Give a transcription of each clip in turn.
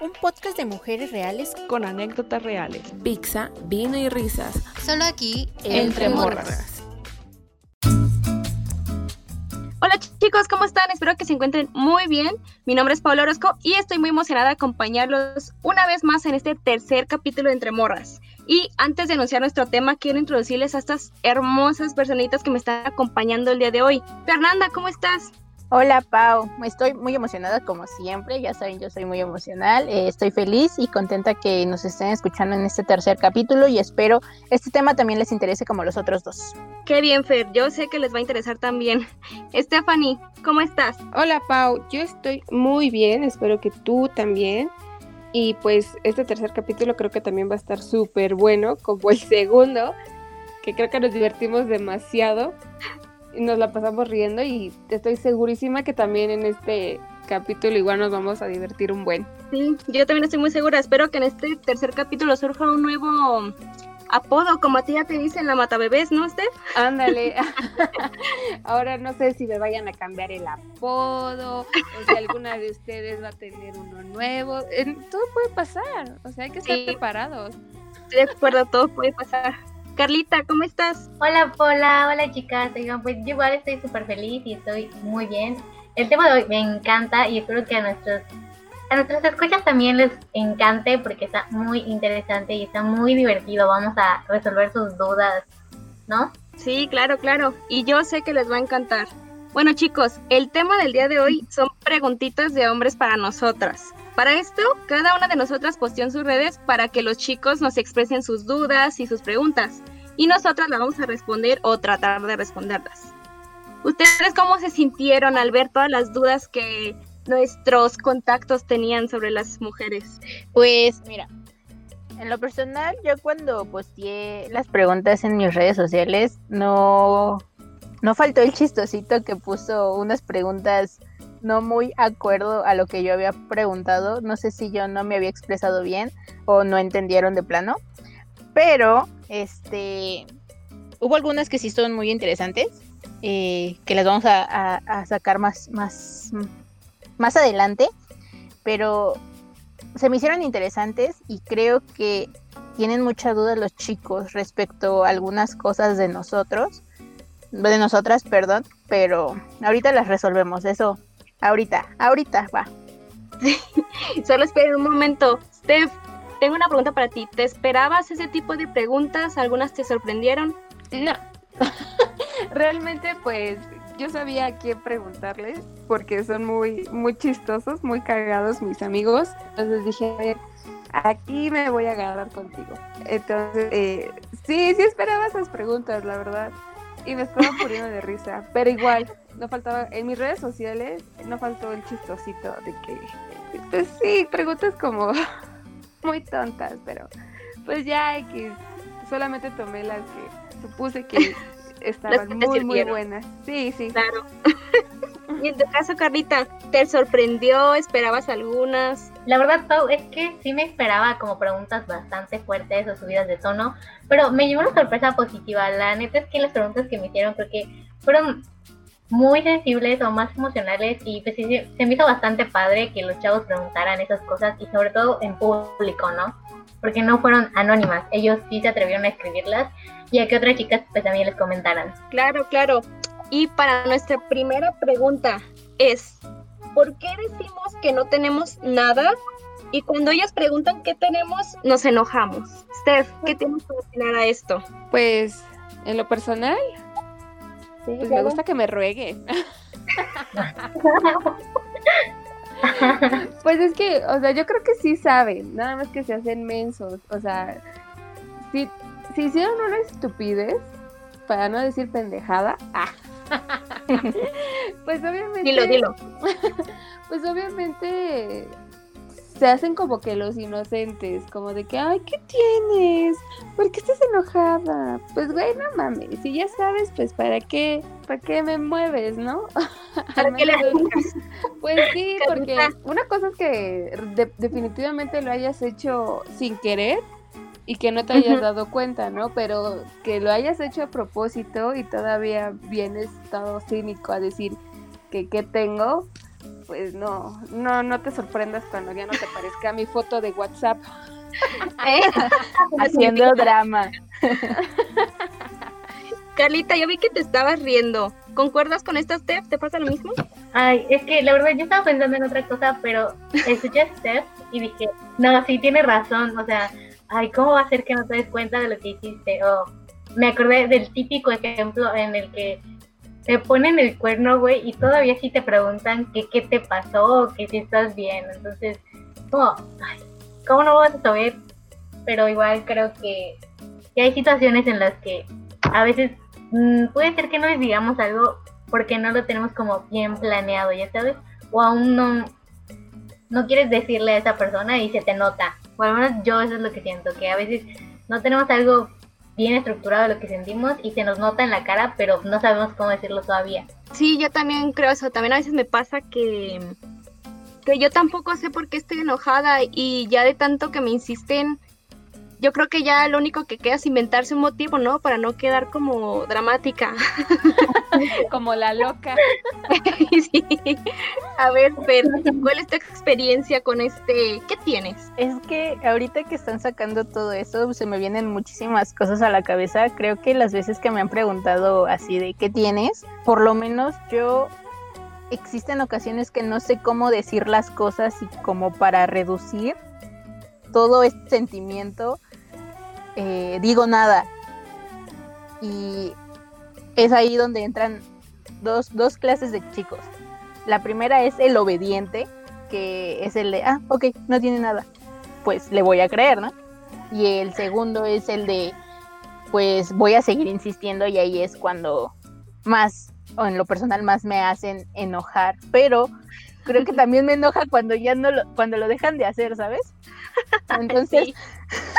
Un podcast de mujeres reales con anécdotas reales. Pizza, vino y risas. Solo aquí, entre, morras. Hola chicos, ¿cómo están? Espero que se encuentren muy bien. Mi nombre es Paula Orozco y estoy muy emocionada de acompañarlos una vez más en este tercer capítulo de Entre Morras. Y antes de anunciar nuestro tema, quiero introducirles a estas hermosas personitas que me están acompañando el día de hoy. Fernanda, ¿cómo estás? Hola Pau, estoy muy emocionada como siempre, ya saben, yo soy muy emocional, eh, estoy feliz y contenta que nos estén escuchando en este tercer capítulo y espero este tema también les interese como los otros dos. Qué bien Fer, yo sé que les va a interesar también. Stephanie, ¿cómo estás? Hola Pau, yo estoy muy bien, espero que tú también. Y pues este tercer capítulo creo que también va a estar súper bueno, como el segundo, que creo que nos divertimos demasiado nos la pasamos riendo y estoy segurísima que también en este capítulo igual nos vamos a divertir un buen. Sí, yo también estoy muy segura. Espero que en este tercer capítulo surja un nuevo apodo, como a ti ya te dicen la mata bebés, ¿no, Steph? Ándale. Ahora no sé si me vayan a cambiar el apodo o si alguna de ustedes va a tener uno nuevo. Todo puede pasar, o sea, hay que estar preparados. De acuerdo, todo puede pasar. Carlita, ¿cómo estás? Hola, hola, hola chicas. pues yo igual estoy súper feliz y estoy muy bien. El tema de hoy me encanta y espero que a nuestros a nuestras escuchas también les encante porque está muy interesante y está muy divertido. Vamos a resolver sus dudas, ¿no? Sí, claro, claro. Y yo sé que les va a encantar. Bueno chicos, el tema del día de hoy son preguntitas de hombres para nosotras. Para esto, cada una de nosotras posteó en sus redes para que los chicos nos expresen sus dudas y sus preguntas. Y nosotras las vamos a responder o tratar de responderlas. ¿Ustedes cómo se sintieron al ver todas las dudas que nuestros contactos tenían sobre las mujeres? Pues mira, en lo personal, yo cuando posteé las preguntas en mis redes sociales, no, no faltó el chistosito que puso unas preguntas no muy acuerdo a lo que yo había preguntado. No sé si yo no me había expresado bien o no entendieron de plano. Pero, este, hubo algunas que sí son muy interesantes, eh, que las vamos a, sacar más, más, más adelante. Pero se me hicieron interesantes y creo que tienen mucha duda los chicos respecto a algunas cosas de nosotros, de nosotras, perdón, pero ahorita las resolvemos, eso Ahorita, ahorita, va. Solo esperen un momento. Steph, tengo una pregunta para ti. ¿Te esperabas ese tipo de preguntas? ¿Algunas te sorprendieron? No. Realmente, pues, yo sabía a quién preguntarles porque son muy, muy chistosos, muy cagados mis amigos. Entonces dije, aquí me voy a agarrar contigo. Entonces, eh, sí, sí esperaba esas preguntas, la verdad. Y me estaba muriendo de risa. Pero igual, no faltaba, en mis redes sociales no faltó el chistosito de que, pues sí, preguntas como muy tontas, pero pues ya que solamente tomé las que supuse que estaban muy, muy buenas. Sí, sí. Claro. y en tu caso, Carlita, ¿te sorprendió? ¿Esperabas algunas? La verdad, Pau, es que sí me esperaba como preguntas bastante fuertes o subidas de tono, pero me llevó una sorpresa positiva. La neta es que las preguntas que me hicieron creo que fueron muy sensibles o más emocionales y pues se me hizo bastante padre que los chavos preguntaran esas cosas y sobre todo en público, ¿no? Porque no fueron anónimas, ellos sí se atrevieron a escribirlas y a que otras chicas pues también les comentaran. Claro, claro. Y para nuestra primera pregunta es, ¿por qué decimos que no tenemos nada? Y cuando ellas preguntan qué tenemos, nos enojamos. Steph, ¿qué tienes que opinar a esto? Pues, en lo personal, pues me gusta que me rueguen. pues es que, o sea, yo creo que sí saben, nada más que se hacen mensos. O sea, si, si hicieron una estupidez, para no decir pendejada, ah, pues obviamente. Dilo, dilo. pues obviamente se hacen como que los inocentes, como de que, ay, ¿qué tienes? ¿Por qué estás enojada? Pues, güey, no mames, si ya sabes, pues, ¿para qué? ¿Para qué me mueves, no? ¿Para qué le Pues sí, porque una cosa es que definitivamente lo hayas hecho sin querer y que no te hayas dado cuenta, ¿no? Pero que lo hayas hecho a propósito y todavía vienes todo cínico a decir que qué tengo, pues no, no, no te sorprendas cuando ya no te parezca mi foto de WhatsApp. ¿Eh? Haciendo drama. Carlita, yo vi que te estabas riendo. ¿Concuerdas con esta Steph? ¿Te pasa lo mismo? Ay, es que la verdad yo estaba pensando en otra cosa, pero escuché a Steph y dije, no, sí tiene razón, o sea, ay, ¿cómo va a ser que no te des cuenta de lo que hiciste? O me acordé del típico ejemplo en el que te ponen el cuerno, güey, y todavía sí te preguntan que qué te pasó, que si estás bien, entonces, como, ¿cómo no vas a saber? Pero igual creo que, que hay situaciones en las que a veces mm, puede ser que no les digamos algo porque no lo tenemos como bien planeado, ya sabes, o aún no, no quieres decirle a esa persona y se te nota. O al menos yo eso es lo que siento, que a veces no tenemos algo bien estructurado lo que sentimos y se nos nota en la cara, pero no sabemos cómo decirlo todavía. Sí, yo también creo eso. También a veces me pasa que, que yo tampoco sé por qué estoy enojada y ya de tanto que me insisten, yo creo que ya lo único que queda es inventarse un motivo, ¿no? Para no quedar como dramática. Como la loca. sí. A ver, Fer, ¿cuál es tu experiencia con este? ¿Qué tienes? Es que ahorita que están sacando todo eso, se me vienen muchísimas cosas a la cabeza. Creo que las veces que me han preguntado así de qué tienes, por lo menos yo existen ocasiones que no sé cómo decir las cosas y como para reducir todo este sentimiento, eh, digo nada. Y es ahí donde entran dos, dos clases de chicos. La primera es el obediente, que es el de, ah, ok, no tiene nada. Pues le voy a creer, ¿no? Y el segundo es el de, pues voy a seguir insistiendo y ahí es cuando más, o en lo personal más me hacen enojar. Pero creo que también me enoja cuando ya no lo, cuando lo dejan de hacer, ¿sabes? Entonces,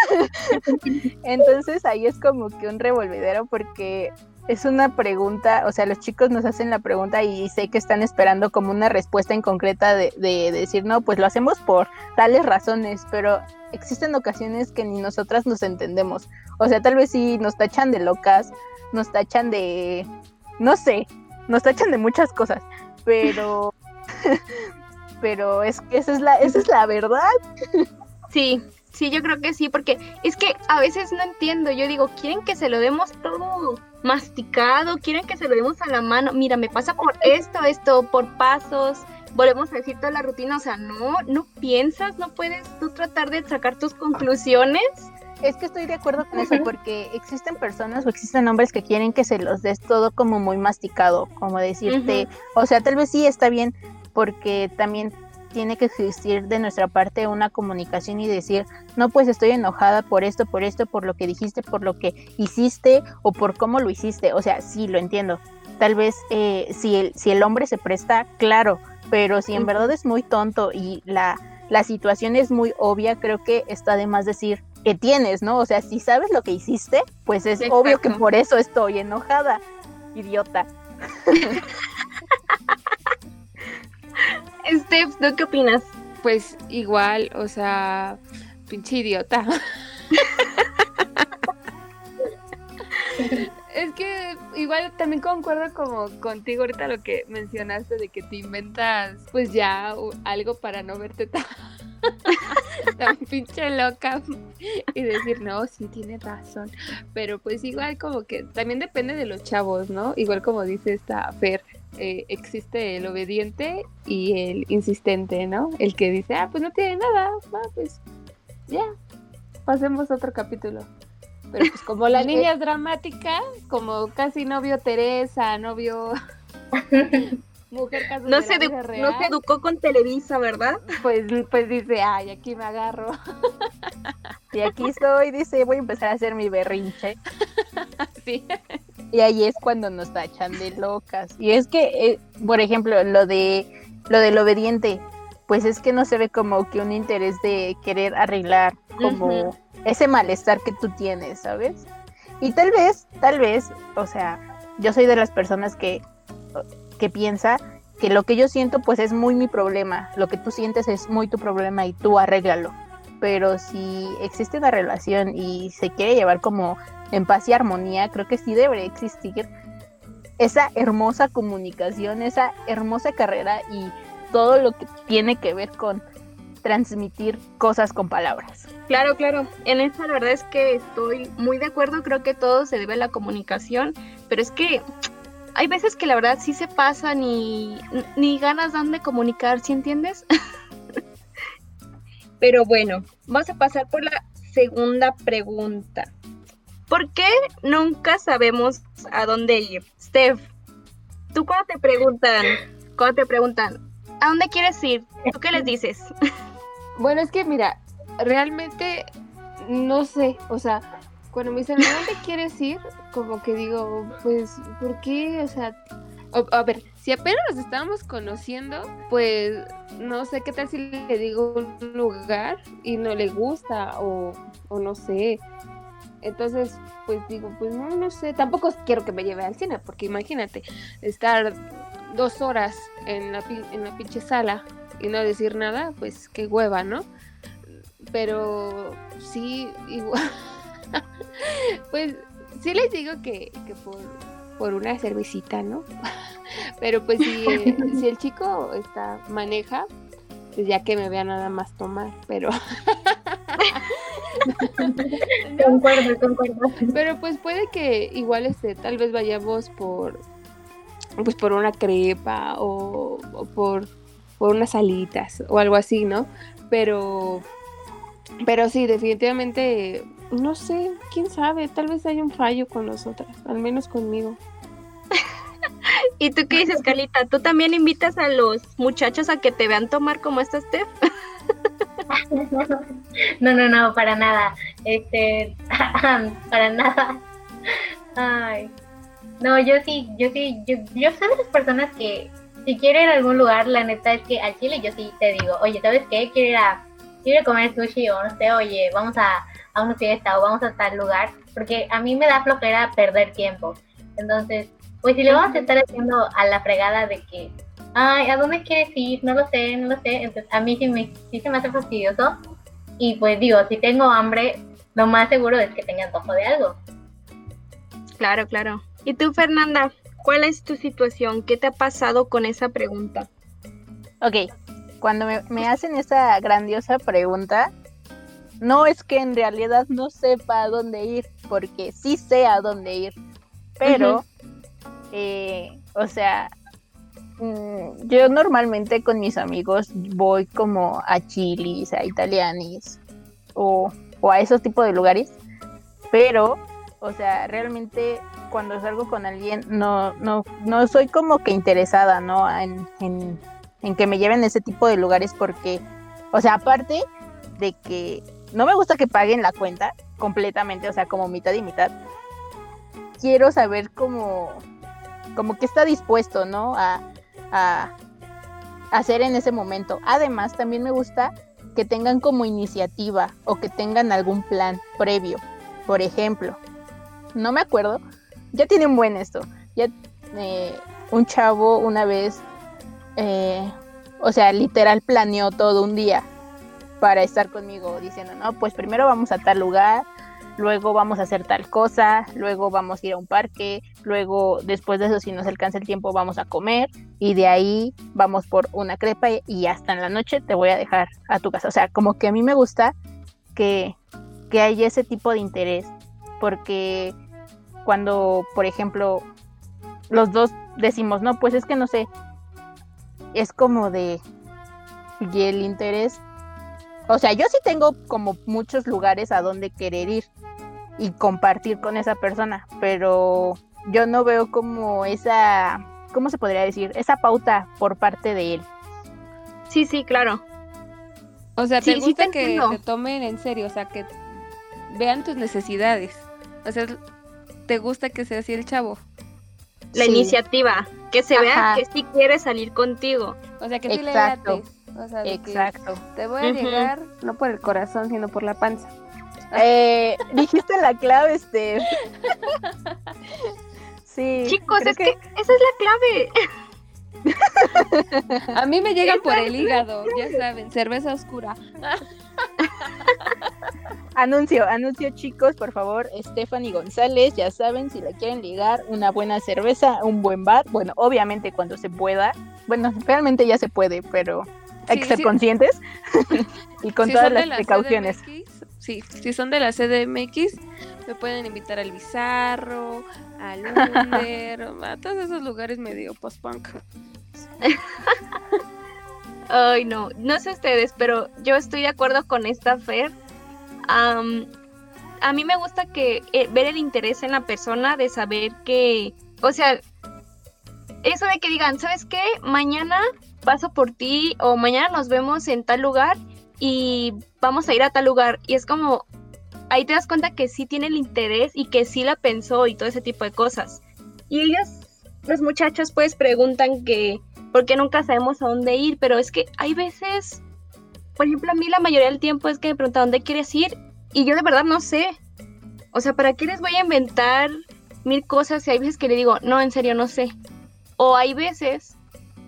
entonces ahí es como que un revolvedero porque es una pregunta, o sea, los chicos nos hacen la pregunta y sé que están esperando como una respuesta en concreta de, de, decir, no, pues lo hacemos por tales razones, pero existen ocasiones que ni nosotras nos entendemos. O sea, tal vez sí nos tachan de locas, nos tachan de, no sé, nos tachan de muchas cosas, pero, pero es que esa es la, esa es la verdad. Sí, sí, yo creo que sí, porque es que a veces no entiendo. Yo digo, ¿quieren que se lo demos todo masticado? ¿Quieren que se lo demos a la mano? Mira, me pasa por esto, esto, por pasos. Volvemos a decir toda la rutina, o sea, no, no piensas, no puedes tú tratar de sacar tus conclusiones. Es que estoy de acuerdo con eso, porque existen personas o existen hombres que quieren que se los des todo como muy masticado, como decirte, o sea, tal vez sí está bien, porque también tiene que existir de nuestra parte una comunicación y decir, no, pues estoy enojada por esto, por esto, por lo que dijiste, por lo que hiciste o por cómo lo hiciste. O sea, sí, lo entiendo. Tal vez eh, si, el, si el hombre se presta, claro, pero si en verdad es muy tonto y la, la situación es muy obvia, creo que está de más decir que tienes, ¿no? O sea, si sabes lo que hiciste, pues es Exacto. obvio que por eso estoy enojada, idiota. Steph, ¿tú qué opinas? Pues igual, o sea, pinche idiota. es que igual también concuerdo como contigo ahorita lo que mencionaste de que te inventas pues ya algo para no verte tan, tan pinche loca y decir no, sí tiene razón. Pero pues igual como que también depende de los chavos, ¿no? Igual como dice esta Fer, eh, existe el obediente y el insistente, ¿no? El que dice, ah, pues no tiene nada, va, pues ya, pasemos a otro capítulo. Pero pues como la niña es dramática, como casi no vio Teresa, no vio Mujer No se, no se educó con Televisa, ¿verdad? pues, pues dice, ay, aquí me agarro. Y aquí estoy, dice, voy a empezar a hacer mi berrinche. sí. Y ahí es cuando nos tachan de locas. Y es que, eh, por ejemplo, lo de lo del obediente, pues es que no se ve como que un interés de querer arreglar como ese malestar que tú tienes, ¿sabes? Y tal vez, tal vez, o sea, yo soy de las personas que, que piensa que lo que yo siento pues es muy mi problema, lo que tú sientes es muy tu problema y tú arréglalo. Pero si existe una relación y se quiere llevar como en paz y armonía, creo que sí debería existir esa hermosa comunicación, esa hermosa carrera y todo lo que tiene que ver con transmitir cosas con palabras. Claro, claro. En eso la verdad es que estoy muy de acuerdo. Creo que todo se debe a la comunicación, pero es que hay veces que la verdad sí se pasan y ni ganas dan de comunicar, ¿sí entiendes? pero bueno, vamos a pasar por la segunda pregunta. ¿Por qué nunca sabemos a dónde ir? Steph, tú cuando te preguntan, cuando te preguntan, ¿a dónde quieres ir? ¿Tú qué les dices? Bueno, es que mira, realmente no sé, o sea, cuando me dicen, ¿a dónde quieres ir? Como que digo, pues, ¿por qué? O sea, a, ver, si apenas nos estábamos conociendo, pues, no sé qué tal si le digo un lugar y no le gusta o, o no sé. Entonces, pues digo, pues no, no sé, tampoco quiero que me lleve al cine, porque imagínate, estar dos horas en la, en la pinche sala y no decir nada, pues qué hueva, ¿no? Pero sí, igual, pues sí les digo que, que por, por una cervecita, ¿no? Pero pues si, eh, si el chico está, maneja, pues ya que me vea nada más tomar, pero... Concuerdo, concuerdo. Pero pues puede que igual este, tal vez vayamos por pues por una crepa o, o por, por unas alitas o algo así, ¿no? Pero pero sí, definitivamente no sé, quién sabe, tal vez hay un fallo con nosotras, al menos conmigo. ¿Y tú qué dices, Carlita? ¿Tú también invitas a los muchachos a que te vean tomar como esta Steph? No, no, no, para nada. Este, para nada. Ay. No, yo sí, yo sí, yo, yo soy de las personas que si quiero ir a algún lugar, la neta es que al chile yo sí te digo, oye, ¿sabes qué? Quiero ir a, quiero comer sushi o no sé, oye, vamos a, a una fiesta o vamos a tal lugar, porque a mí me da flojera perder tiempo. Entonces, pues si le vamos a estar haciendo a la fregada de que, ay, ¿a dónde quieres ir? No lo sé, no lo sé. Entonces, a mí sí, me, sí se me hace fastidioso. Y pues digo, si tengo hambre, lo más seguro es que tenga antojo de algo. Claro, claro. ¿Y tú, Fernanda? ¿Cuál es tu situación? ¿Qué te ha pasado con esa pregunta? Ok, cuando me, me hacen esa grandiosa pregunta, no es que en realidad no sepa a dónde ir, porque sí sé a dónde ir, pero, eh, o sea, mm, yo normalmente con mis amigos voy como a Chilis, a Italianis o, a esos tipos de lugares, pero, o sea, realmente cuando salgo con alguien no, no, no soy como que interesada, ¿no? En, en, en que me lleven a ese tipo de lugares porque, o sea, aparte de que no me gusta que paguen la cuenta completamente, o sea, como mitad y mitad, quiero saber cómo, como que está dispuesto, ¿no? A, a hacer en ese momento. Además, también me gusta que tengan como iniciativa o que tengan algún plan previo. Por ejemplo, no me acuerdo, ya tiene un buen esto. Ya eh, un chavo una vez, eh, o sea, literal planeó todo un día para estar conmigo diciendo, no, pues primero vamos a tal lugar, luego vamos a hacer tal cosa, luego vamos a ir a un parque, luego después de eso si nos alcanza el tiempo vamos a comer y de ahí vamos por una crepa y, hasta en la noche te voy a dejar a tu casa. O sea, como que a mí me gusta que, que haya ese tipo de interés porque cuando, por ejemplo, los dos decimos, no, pues es que no sé, es como de, y el interés, o sea, yo sí tengo como muchos lugares a donde querer ir y compartir con esa persona, pero yo no veo como esa, ¿cómo se podría decir? Esa pauta por parte de él. Sí, sí, claro. O sea, te Sí, sí gusta te que entiendo. te tomen en serio, o sea, que vean tus necesidades. O sea, te gusta que sea así el chavo. La Sí. iniciativa, que se vea que sí quiere salir contigo. O sea, que sí le Exacto. O sea, que Exacto. te voy a llegar no por el corazón, sino por la panza. Eh, dijiste la clave, este. sí. Chicos, es que... esa es la clave. A mí me llegan por el hígado, ya saben, cerveza oscura. Anuncio, anuncio chicos, por favor, Stephanie González, ya saben, si la quieren ligar, una buena cerveza, un buen bar, bueno, obviamente cuando se pueda, bueno, realmente ya se puede, pero hay Sí, que ser sí. conscientes y con Si todas las la precauciones. CDMX, sí, si son de la CDMX, me pueden invitar al Bizarro, al Under, a todos esos lugares medio post-punk. Ay, no, no sé ustedes, pero yo estoy de acuerdo con esta Fer. Am, a mí me gusta que eh, ver el interés en la persona de saber que, o sea, eso de que digan, ¿sabes qué? Mañana paso por ti o mañana nos vemos en tal lugar y vamos a ir a tal lugar. Y es como, ahí te das cuenta que sí tiene el interés y que sí la pensó y todo ese tipo de cosas. Y ellos, los muchachos, pues preguntan que, porque nunca sabemos a dónde ir, pero es que hay veces, por ejemplo, a mí la mayoría del tiempo es que me preguntan dónde quieres ir y yo de verdad no sé. O sea, ¿para qué les voy a inventar mil cosas y hay veces que le digo, no, en serio, no sé? O hay veces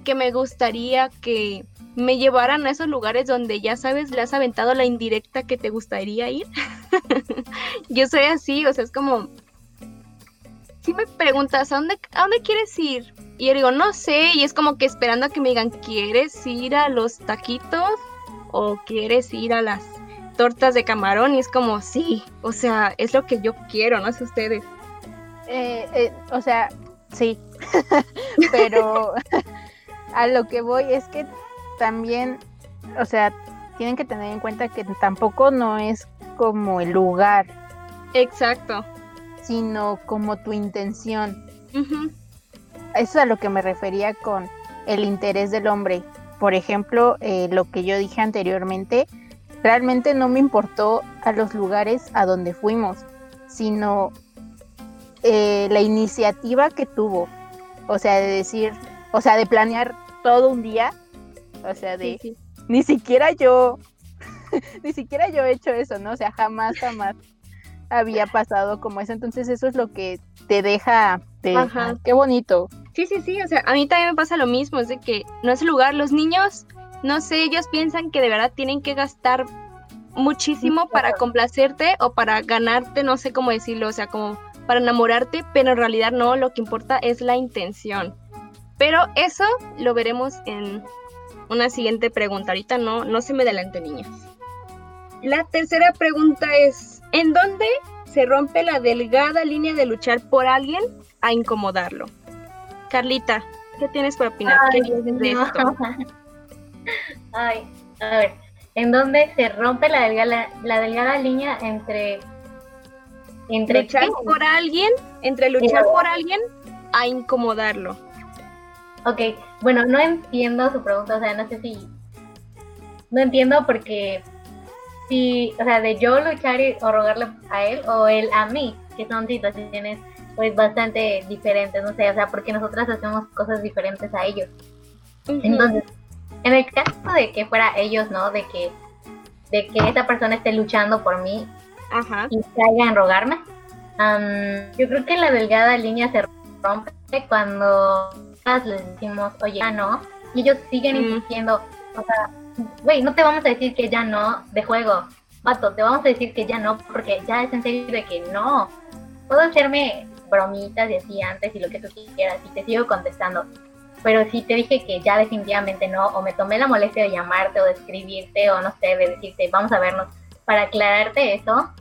que me gustaría que me llevaran a esos lugares donde ya sabes, le has aventado la indirecta que te gustaría ir. yo soy así, o sea, es como, si me preguntas, ¿a dónde, ¿a dónde quieres ir? Y yo digo, no sé, y es como que esperando a que me digan, ¿quieres ir a los taquitos? ¿O quieres ir a las tortas de camarón? Y es como, sí, o sea, es lo que yo quiero, no sé ustedes. Eh, eh, o sea, sí, pero a lo que voy es que también, o sea, tienen que tener en cuenta que tampoco no es como el lugar, Exacto. sino como tu intención. Eso es a lo que me refería con el interés del hombre. Por ejemplo, eh, lo que yo dije anteriormente, realmente no me importó a los lugares a donde fuimos, sino eh, la iniciativa que tuvo. O sea, de decir, o sea, de planear todo un día. O sea, de sí, sí. ni siquiera yo, ni siquiera yo he hecho eso, ¿no? O sea, jamás, jamás había pasado como eso. Entonces eso es lo que te deja, de, Ajá. "Ah, qué bonito. Sí, sí, sí, o sea, a mí también me pasa lo mismo, es de que no es el lugar, los niños, no sé, ellos piensan que de verdad tienen que gastar muchísimo para complacerte o para ganarte, no sé cómo decirlo, o sea, como para enamorarte, pero en realidad no, lo que importa es la intención. Pero eso lo veremos en una siguiente pregunta, ahorita no, no se me adelante, niños. La tercera pregunta es, ¿en dónde se rompe la delgada línea de luchar por alguien a incomodarlo? Carlita, ¿qué tienes para opinar? ¿Qué dices de no. esto? Ay, a ver, ¿en dónde se rompe la delgada, la delgada línea entre... entre Luchar qué? por alguien, entre luchar por alguien a incomodarlo. Ok, bueno, no entiendo su pregunta, o sea, no sé si... No entiendo porque si, o sea, de yo luchar y- o rogarle a él o él a mí, que son situaciones pues bastante diferentes, no sé, o sea, porque nosotras hacemos cosas diferentes a ellos. Entonces, en el caso de que fuera ellos, ¿no? De que, de que esa persona esté luchando por mí Ajá. y caiga en rogarme, am, yo creo que la delgada línea se rompe cuando les decimos, oye, ya no, y ellos siguen Mm. insistiendo, o sea, güey, no te vamos a decir que ya no de juego, vato, te vamos a decir que ya no, porque ya es en serio de que no. Puedo hacerme bromitas y así antes y lo que tú quieras, y te sigo contestando. Pero si te dije que ya definitivamente no, o me tomé la molestia de llamarte o de escribirte, o no sé, de decirte, vamos a vernos, para aclararte eso,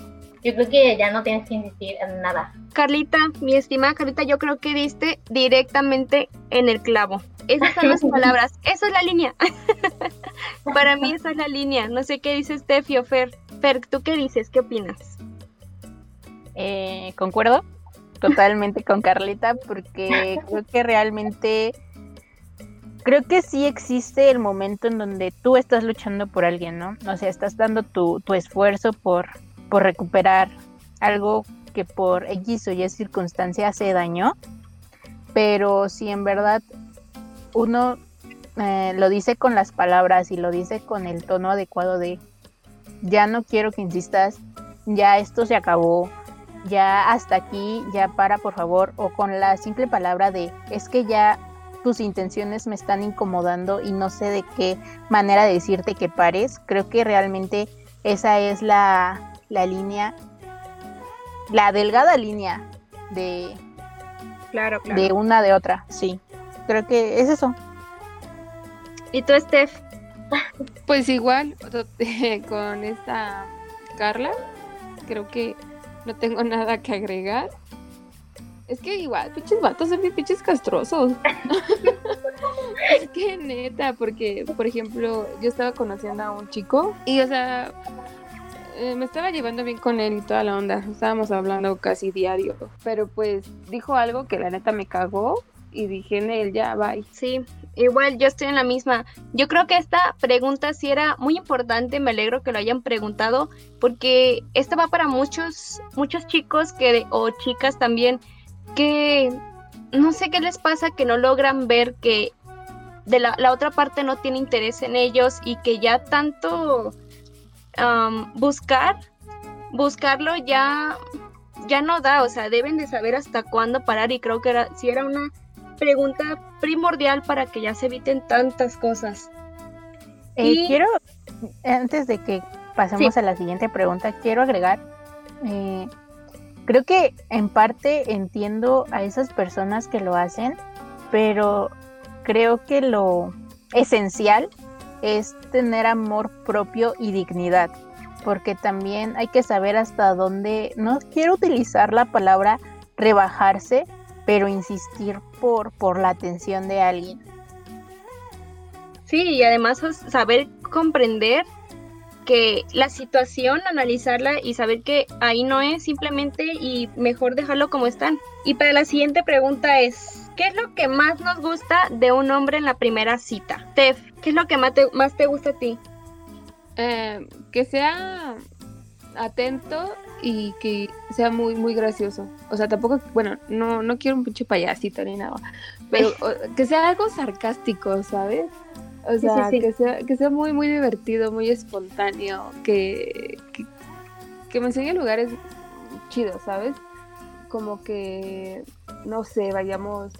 yo creo que ya no tienes que insistir en nada. Carlita, mi estimada Carlita, yo creo que diste directamente en el clavo. Esas son las palabras, esa es la línea. Para mí esa es la línea. No sé qué dice Steffi o Fer. Fer, ¿tú qué dices? ¿Qué opinas? Eh, concuerdo totalmente con Carlita porque creo que realmente creo que sí existe el momento en donde tú estás luchando por alguien, ¿no? O sea, estás dando tu, tu esfuerzo por, por recuperar algo que por X o Y circunstancia hace daño, pero si en verdad uno eh, lo dice con las palabras y lo dice con el tono adecuado de ya no quiero que insistas, ya esto se acabó, ya hasta aquí, ya para por favor, o con la simple palabra de es que ya tus intenciones me están incomodando y no sé de qué manera de decirte que pares, creo que realmente esa es la, la línea, la delgada línea de, Claro, claro. de una de otra, sí, creo que es eso. ¿Y tú, Steph? Pues igual, con esta Carla, creo que no tengo nada que agregar. Es que igual, pinches vatos son bien pinches castrosos. es que neta, porque, por ejemplo, yo estaba conociendo a un chico y, o sea, eh, me estaba llevando bien con él y toda la onda. Estábamos hablando casi diario. Pero pues dijo algo que la neta me cagó y dije en él, ya, bye. Sí, igual yo estoy en la misma. Yo creo que esta pregunta sí era muy importante, me alegro que lo hayan preguntado, porque esta va para muchos, muchos chicos que, o chicas también que no sé qué les pasa, que no logran ver que de la, la otra parte no tiene interés en ellos y que ya tanto buscar, buscarlo ya, ya no da, o sea, deben de saber hasta cuándo parar y creo que era, si era una pregunta primordial para que ya se eviten tantas cosas. Eh, quiero, antes de que pasemos a la siguiente pregunta, quiero agregar eh, creo que en parte entiendo a esas personas que lo hacen, pero creo que lo esencial es tener amor propio y dignidad, porque también hay que saber hasta dónde, no quiero utilizar la palabra rebajarse, pero insistir por, por la atención de alguien. Sí, y además saber comprender que la situación, analizarla y saber que ahí no es simplemente y mejor dejarlo como están. Y para la siguiente pregunta es, ¿qué es lo que más nos gusta de un hombre en la primera cita? Tef, ¿qué es lo que más te, más te gusta a ti? Eh, que sea atento y que sea muy muy gracioso. O sea, tampoco, bueno, no, no quiero un pinche payasito ni nada, pero que sea algo sarcástico, ¿sabes? O sea, Que, sea, que sea muy, muy divertido, muy espontáneo, que, que, me enseñe lugares chidos, ¿sabes? Como que, no sé, vayamos...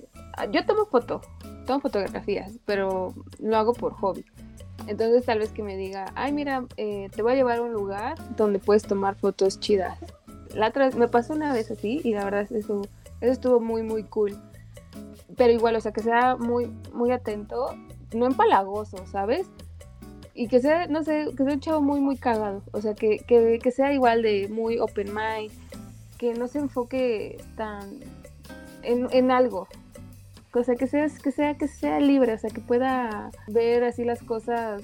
Yo tomo foto, tomo fotografías, pero lo hago por hobby. Entonces tal vez que me diga, ay mira, eh, te voy a llevar a un lugar donde puedes tomar fotos chidas. La otra me pasó una vez así y la verdad eso, eso estuvo muy muy cool. Pero igual, o sea, que sea muy muy atento no empalagoso, ¿sabes? Y que sea, no sé, que sea un chavo muy, muy cagado. O sea, que, que, que sea igual de muy open mind, que no se enfoque tan en, en algo. O sea, que sea, que sea, que sea libre, o sea, que pueda ver así las cosas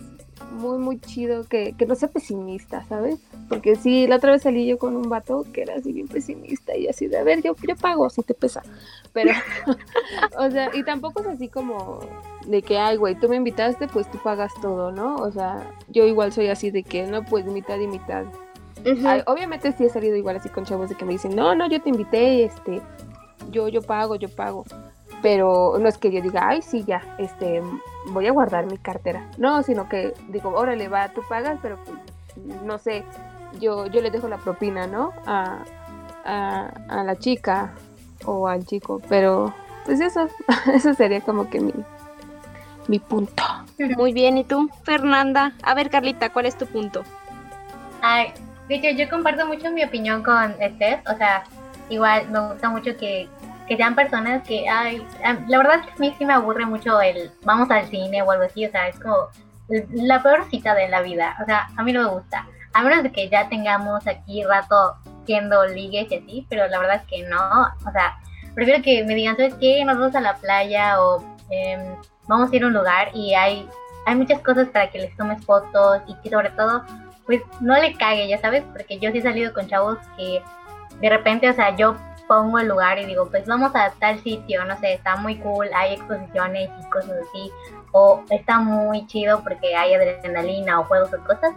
muy, muy chido, que, que no sea pesimista, ¿sabes? Porque sí, la otra vez salí yo con un vato que era así bien pesimista y así de, a ver, yo, yo pago si te pesa. Pero, o sea, y tampoco es así como de que, ay, güey, tú me invitaste, pues tú pagas todo, ¿no? O sea, yo igual soy así de que, no, pues mitad y mitad. obviamente sí he salido igual así con chavos de que me dicen, no, no, yo te invité, este, yo, yo pago, yo pago. Pero no es que yo diga, ay, sí, ya, este, voy a guardar mi cartera. No, sino que digo, órale, va, tú pagas, pero pues, no sé, yo, yo le dejo la propina, ¿no? A, a, a la chica o al chico. Pero, pues eso, eso sería como que mi, mi punto. Muy bien, ¿y tú, Fernanda? A ver, Carlita, ¿cuál es tu punto? Ay, de hecho, yo comparto mucho mi opinión con Steph, o sea, igual me gusta mucho que, que sean personas que, ay, la verdad a mí sí me aburre mucho el vamos al cine o algo así, o sea, es como la peor cita de la vida, o sea, a mí no me gusta, a menos de que ya tengamos aquí rato siendo ligues y así, pero la verdad es que no, o sea, prefiero que me digan, ¿sabes qué? Nos vamos a la playa o eh, vamos a ir a un lugar y hay, hay muchas cosas para que les tomes fotos y que sobre todo, pues no le cague, ya sabes, porque yo sí he salido con chavos que de repente, o sea, yo pongo el lugar y digo, pues vamos a tal sitio, no sé, está muy cool, hay exposiciones y cosas así, o está muy chido porque hay adrenalina o juegos o cosas,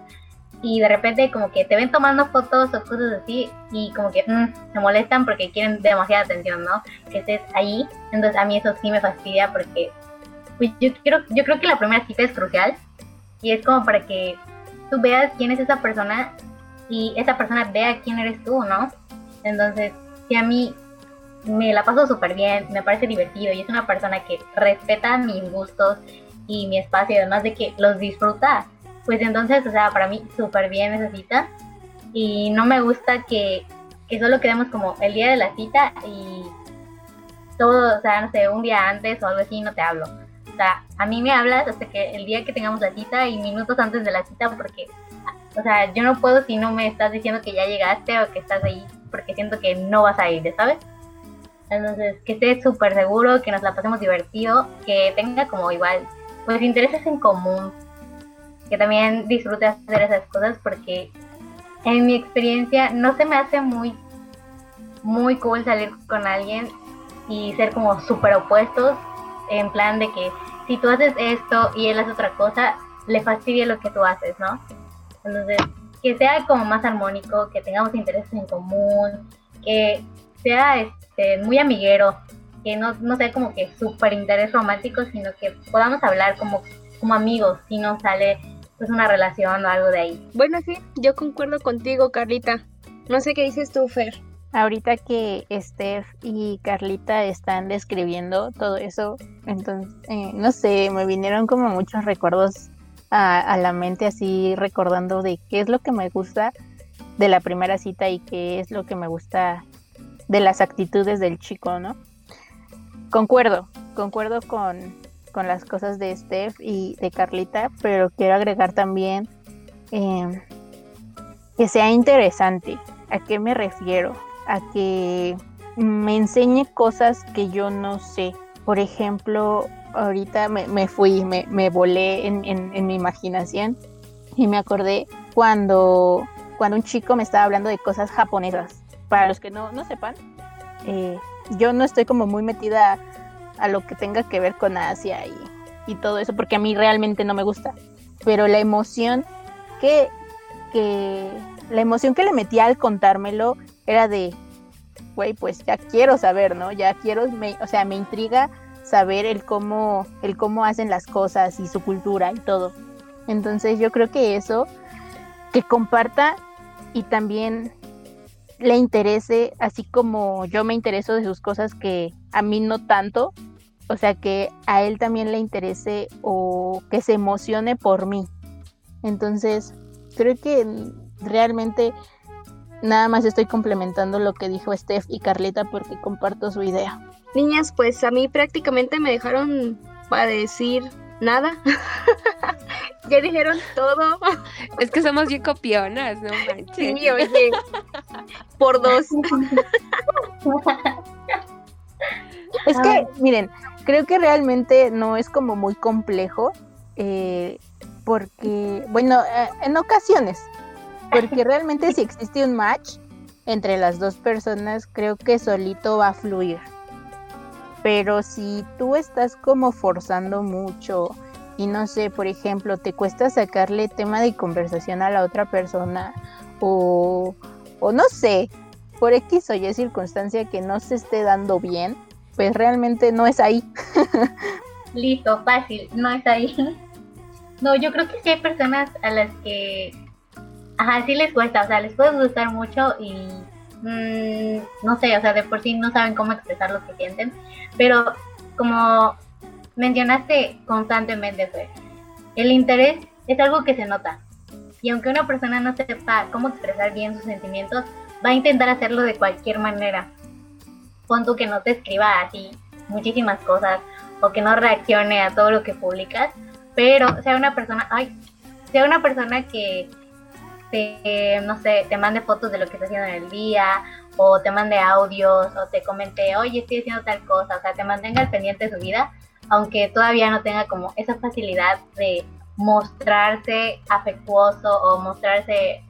y de repente como que te ven tomando fotos o cosas así y como que mm, se molestan porque quieren demasiada atención, ¿no? Que estés ahí, entonces a mí eso sí me fastidia porque pues yo, quiero, yo creo que la primera cita es crucial y es como para que tú veas quién es esa persona y esa persona vea quién eres tú, ¿no? Entonces, si a mí me la paso súper bien, me parece divertido y es una persona que respeta mis gustos y mi espacio, además de que los disfruta, pues entonces, o sea, para mí súper bien esa cita. Y no me gusta que, que solo quedemos como el día de la cita y todo, o sea, no sé, un día antes o algo así no te hablo. O sea, a mí me hablas hasta que el día que tengamos la cita y minutos antes de la cita porque, o sea, yo no puedo si no me estás diciendo que ya llegaste o que estás ahí porque siento que no vas a ir, ¿sabes? Entonces, que estés súper seguro, que nos la pasemos divertido, que tenga como igual, pues intereses en común, que también disfrute hacer esas cosas porque en mi experiencia no se me hace muy, muy cool salir con alguien y ser como súper opuestos, en plan de que si tú haces esto y él hace otra cosa, le fastidia lo que tú haces, ¿no? Entonces, que sea como más armónico, que tengamos intereses en común, que sea este, muy amiguero, que no, no sea como que súper interés romántico, sino que podamos hablar como, como amigos, si no sale pues una relación o algo de ahí. Bueno, sí, yo concuerdo contigo, Carlita. No sé qué dices tú, Fer. Ahorita que Steph y Carlita están describiendo todo eso, entonces, eh, no sé, me vinieron como muchos recuerdos a, la mente, así recordando de qué es lo que me gusta de la primera cita y qué es lo que me gusta de las actitudes del chico, ¿no? Concuerdo, concuerdo con, con las cosas de Steph y de Carlita, pero quiero agregar también eh, que sea interesante. ¿A qué me refiero? A que me enseñe cosas que yo no sé. Por ejemplo, ahorita me, me fui, me, me volé en, en, en, mi imaginación y me acordé cuando, cuando un chico me estaba hablando de cosas japonesas. Para los que no, no sepan, eh, yo no estoy como muy metida a lo que tenga que ver con Asia y, y, todo eso, porque a mí realmente no me gusta. Pero la emoción que, que la emoción que le metía al contármelo era de, güey, pues ya quiero saber, ¿no? Ya quiero, me, o sea, me intriga saber el cómo, el cómo hacen las cosas y su cultura y todo. Entonces yo creo que eso, que comparta y también le interese, así como yo me intereso de sus cosas que a mí no tanto, o sea, que a él también le interese o que se emocione por mí. Entonces, creo que realmente nada más estoy complementando lo que dijo Steph y Carlita porque comparto su idea. Niñas, pues a mí prácticamente me dejaron para decir nada. ya dijeron todo. Es que somos bien copionas, no manches. Sí, oye. Por dos. es que, miren, creo que realmente no es como muy complejo. Eh, porque, bueno, eh, en ocasiones, porque realmente si existe un match entre las dos personas, creo que solito va a fluir. Pero si tú estás como forzando mucho y no sé, por ejemplo, te cuesta sacarle tema de conversación a la otra persona o, o no sé, por X o Y circunstancia que no se esté dando bien, pues realmente no es ahí. Listo, fácil, no es ahí. No, yo creo que sí hay personas a las que, ajá, sí les cuesta, o sea, les puede gustar mucho y mmm, no sé, o sea, de por sí no saben cómo expresar lo que sienten, pero como mencionaste constantemente, pues, el interés es algo que se nota. Y aunque una persona no sepa cómo expresar bien sus sentimientos, va a intentar hacerlo de cualquier manera. Pon tú que no te escriba así muchísimas cosas o que no reaccione a todo lo que publicas, pero sea una persona, ay, sea una persona que te, no sé, te mande fotos de lo que está haciendo en el día, o te mande audios, o te comente, oye, estoy haciendo tal cosa, o sea, te mantenga al pendiente de su vida, aunque todavía no tenga como esa facilidad de mostrarse afectuoso o mostrarse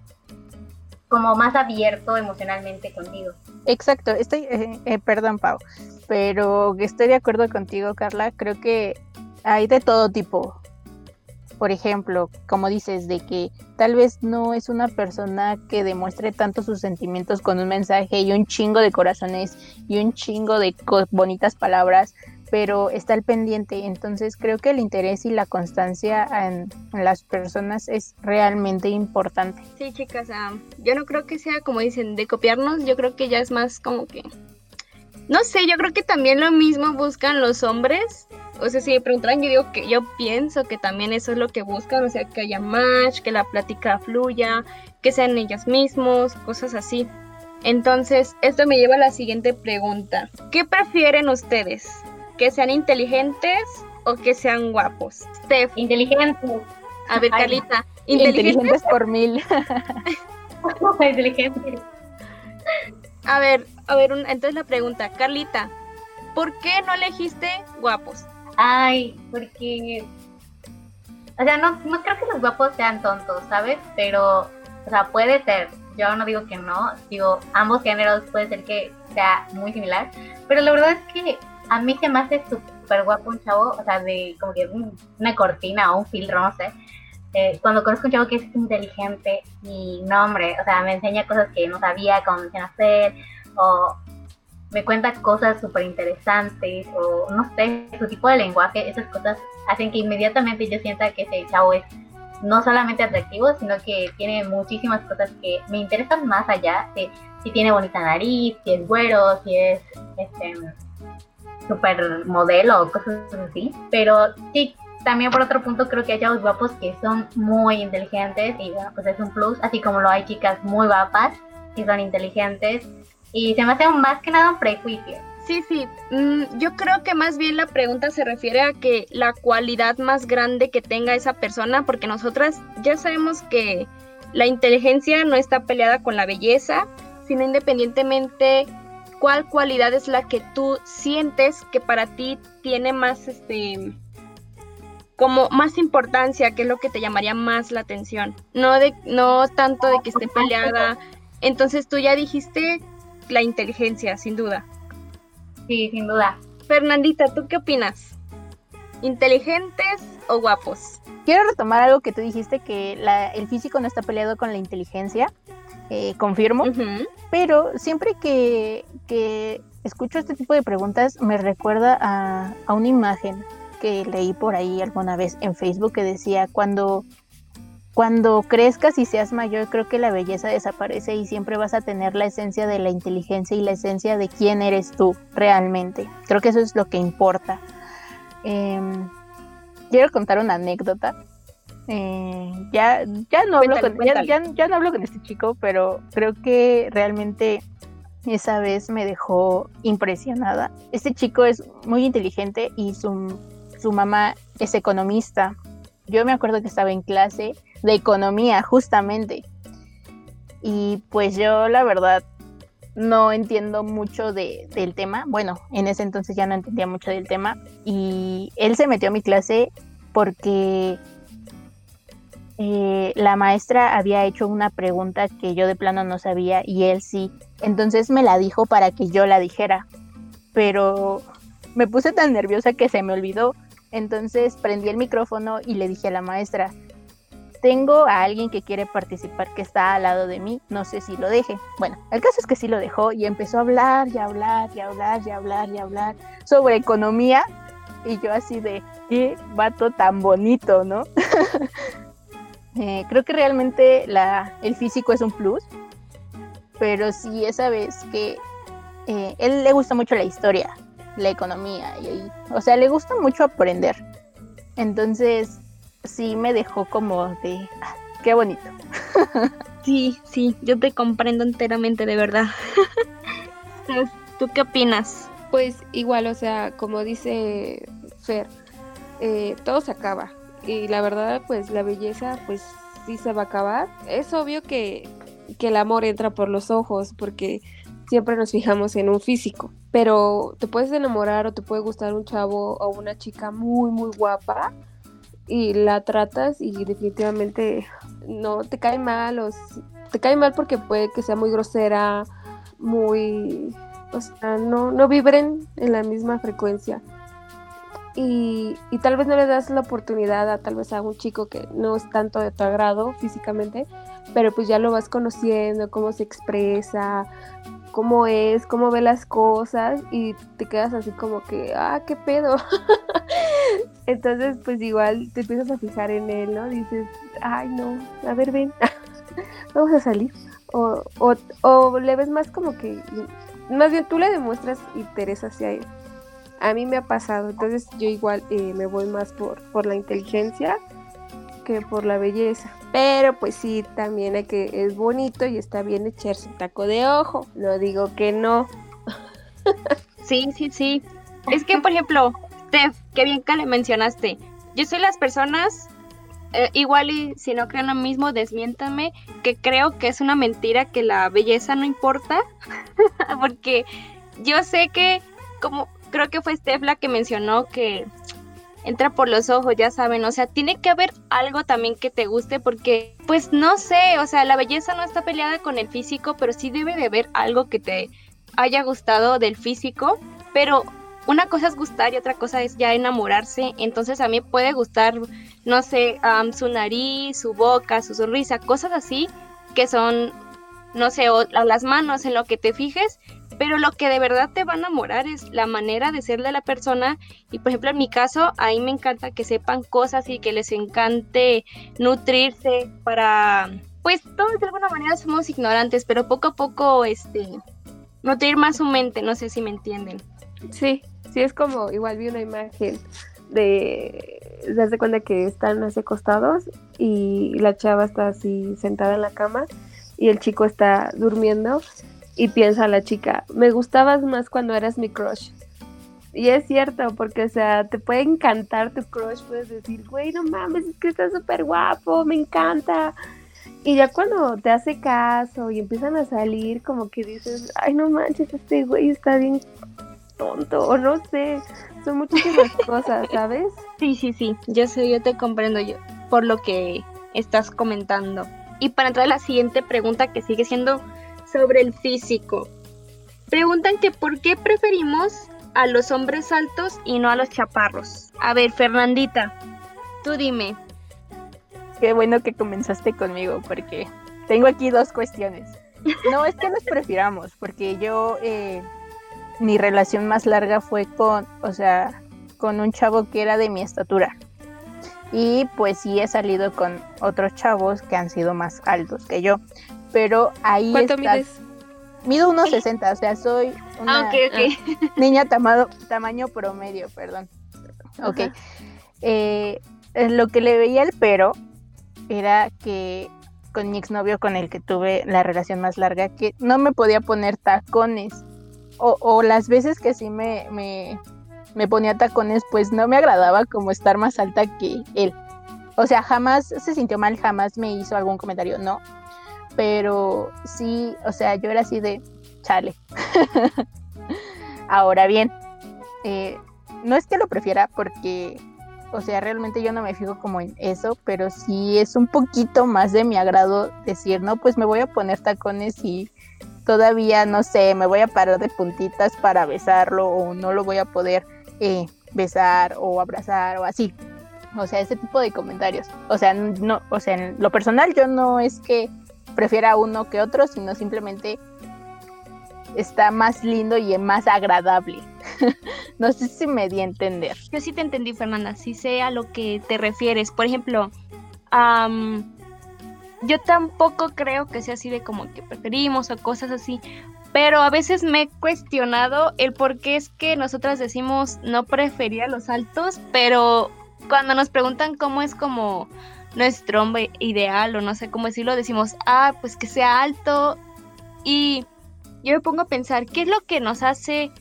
como más abierto emocionalmente contigo. Exacto, estoy, eh, eh, perdón Pau, pero estoy de acuerdo contigo Carla, creo que hay de todo tipo, por ejemplo, como dices, de que tal vez no es una persona que demuestre tanto sus sentimientos con un mensaje y un chingo de corazones y un chingo de bonitas palabras, pero está al pendiente. Entonces creo que el interés y la constancia en, las personas es realmente importante. Sí, chicas, um, yo no creo que sea como dicen de copiarnos, yo creo que ya es más como que... No sé, yo creo que también lo mismo buscan los hombres o sea, si me preguntaran, yo digo que yo pienso que también eso es lo que buscan, o sea, que haya match, que la plática fluya, que sean ellos mismos, cosas así. Entonces, esto me lleva a la siguiente pregunta. ¿Qué prefieren ustedes? ¿Que sean inteligentes o que sean guapos? Steph, Inteligentes. a ver, Ay, Carlita. Inteligentes ¿Inteligentes? por mil. Inteligentes. A ver, a ver, un- entonces la pregunta, Carlita, ¿por qué no elegiste guapos? Ay, porque. O sea, no, no creo que los guapos sean tontos, ¿sabes? Pero, o sea, puede ser. Yo no digo que no. Digo, ambos géneros puede ser que sea muy similar. Pero la verdad es que a mí se me hace súper guapo un chavo, o sea, de como que un- una cortina o un filtro, no sé. Eh, cuando conozco un chavo que es inteligente y no, hombre, o sea, me enseña cosas que no sabía cómo me hacer, o me cuenta cosas súper interesantes o no sé, su tipo de lenguaje, esas cosas hacen que inmediatamente yo sienta que ese chavo es no solamente atractivo, sino que tiene muchísimas cosas que me interesan más allá de si tiene bonita nariz, si es güero, si es este super modelo cosas así. Pero sí, también por otro punto creo que hay chavos guapos que son muy inteligentes y bueno, pues es un plus, así como lo hay chicas muy guapas que son inteligentes y se me hace más que nada un prejuicio. Sí, sí, mm, yo creo que más bien la pregunta se refiere a que la cualidad más grande que tenga esa persona, porque nosotras ya sabemos que la inteligencia no está peleada con la belleza, sino independientemente cuál cualidad es la que tú sientes que para ti tiene más, este, como más importancia, que es lo que te llamaría más la atención, no de, no tanto de que esté peleada. Entonces tú ya dijiste la inteligencia, sin duda. Sí, sin duda. Fernandita, ¿tú qué opinas? ¿Inteligentes o guapos? Quiero retomar algo que tú dijiste, que la- el físico no está peleado con la inteligencia. Eh, confirmo. Pero siempre que, que escucho este tipo de preguntas me recuerda a, a una imagen que leí por ahí alguna vez en Facebook que decía cuando, cuando crezcas y seas mayor creo que la belleza desaparece y siempre vas a tener la esencia de la inteligencia y la esencia de quién eres tú realmente. Creo que eso es lo que importa. Em, quiero contar una anécdota. Eh, ya, ya no hablo Cuéntale, con, ya- ya no hablo con este chico, pero creo que realmente esa vez me dejó impresionada. Este chico es muy inteligente y su, su mamá es economista. Yo me acuerdo que estaba en clase de economía, justamente. Y pues yo la verdad no entiendo mucho de- del tema. Bueno, en ese entonces ya no entendía mucho del tema. Y él se metió a mi clase porque eh, la maestra había hecho una pregunta que yo de plano no sabía y él sí. Entonces me la dijo para que yo la dijera. Pero me puse tan nerviosa que se me olvidó. Entonces prendí el micrófono y le dije a la maestra, tengo a alguien que quiere participar que está al lado de mí, no sé si lo deje. Bueno, el caso es que sí lo dejó y empezó a hablar y a hablar y a hablar y a hablar y a hablar sobre economía y yo así de, qué vato tan bonito, ¿no? Eh, creo que realmente la, el físico es un plus, pero sí esa vez que eh, él le gusta mucho la historia, la economía, y, y- o sea, le gusta mucho aprender. Entonces, sí me dejó como de, "Ah, qué bonito. Sí, sí, yo te comprendo enteramente, de verdad. Steph, ¿Tú qué opinas? Pues igual, o sea, como dice Fer, eh, todo se acaba. Y la verdad, pues la belleza, pues sí se va a acabar. Es obvio que, que el amor entra por los ojos, porque siempre nos fijamos en un físico. Pero te puedes enamorar o te puede gustar un chavo o una chica muy, muy guapa y la tratas y definitivamente no te cae mal o te cae mal porque puede que sea muy grosera, muy o sea, no, no vibren en la misma frecuencia. Y, y tal vez no le das la oportunidad a tal vez a un chico que no es tanto de tu agrado físicamente, pero pues ya lo vas conociendo, cómo se expresa, cómo es, cómo ve las cosas y te quedas así como que, ah, qué pedo. Entonces pues igual te empiezas a fijar en él, ¿no? Dices, ay no, a ver, ven, vamos a salir. O, o, o le ves más como que más bien tú le demuestras interés hacia él. A mí me ha pasado, entonces yo igual eh, me voy más por, por la inteligencia que por la belleza. Pero pues sí, también hay que, es bonito y está bien echarse un taco de ojo. No digo que no. Sí, sí, sí. Es que, por ejemplo, Steph, qué bien que le mencionaste. Yo soy las personas, eh, igual y si no creen lo mismo, desmiéntame, que creo que es una mentira que la belleza no importa, porque yo sé que, como creo que fue Steph la que mencionó que entra por los ojos, ya saben, o sea, tiene que haber algo también que te guste porque, pues no sé, o sea, la belleza no está peleada con el físico, pero sí debe de haber algo que te haya gustado del físico, pero una cosa es gustar y otra cosa es ya enamorarse, entonces a mí puede gustar, no sé, su nariz, su boca, su sonrisa, cosas así que son, no sé, o las manos en lo que te fijes, pero lo que de verdad te va a enamorar es la manera de ser de la persona. Y por ejemplo en mi caso a mí me encanta que sepan cosas y que les encante nutrirse para pues todos de alguna manera somos ignorantes pero poco a poco este nutrir más su mente no sé si me entienden. Sí sí es como igual vi una imagen de se hace cuenta que están así acostados y la chava está así sentada en la cama y el chico está durmiendo y piensa la chica, me gustabas más cuando eras mi crush. Y es cierto, porque, o sea, te puede encantar tu crush, puedes decir, güey, no mames, es que está súper guapo, me encanta. Y ya cuando te hace caso y empiezan a salir, como que dices, ay, no manches, este güey está bien tonto, o no sé, son muchísimas cosas, ¿sabes? Sí, sí, sí, yo sé, yo te comprendo yo, por lo que estás comentando. Y para entrar a la siguiente pregunta, que sigue siendo sobre el físico. Preguntan que por qué preferimos a los hombres altos y no a los chaparros. A ver, Fernandita, tú dime. Qué bueno que comenzaste conmigo porque tengo aquí dos cuestiones. No es que los prefiramos, porque yo eh, mi relación más larga fue con, o sea, con un chavo que era de mi estatura. Y pues sí he salido con otros chavos que han sido más altos que yo pero ahí ¿Cuánto mides? Mido unos 60, o sea, soy una ah, niña tamaño promedio, perdón. Ok. Eh, lo que le veía el pero era que con mi exnovio con el que tuve la relación más larga, que no me podía poner tacones. O, o las veces que sí me, me, me ponía tacones, pues no me agradaba como estar más alta que él. O sea, jamás se sintió mal, jamás me hizo algún comentario, no pero sí, o sea, yo era así de chale. Ahora bien, eh, no es que lo prefiera porque, o sea, realmente yo no me fijo como en eso, pero sí es un poquito más de mi agrado decir, no, pues me voy a poner tacones y todavía, no sé, me voy a parar de puntitas para besarlo o no lo voy a poder eh, besar o abrazar o así. O sea, ese tipo de comentarios. O sea, no, o sea, en lo personal yo no es que prefiera uno que otro, sino simplemente está más lindo y más agradable. no sé si me di a entender. Yo sí te entendí, Fernanda, sí sé a lo que te refieres. Por ejemplo, yo tampoco creo que sea así de como que preferimos o cosas así, pero a veces me he cuestionado el por qué es que nosotras decimos no preferir a los altos, pero cuando nos preguntan cómo es como nuestro hombre ideal o no sé cómo decirlo, decimos, ah, pues que sea alto. Y yo me pongo a pensar, ¿qué es lo que nos hace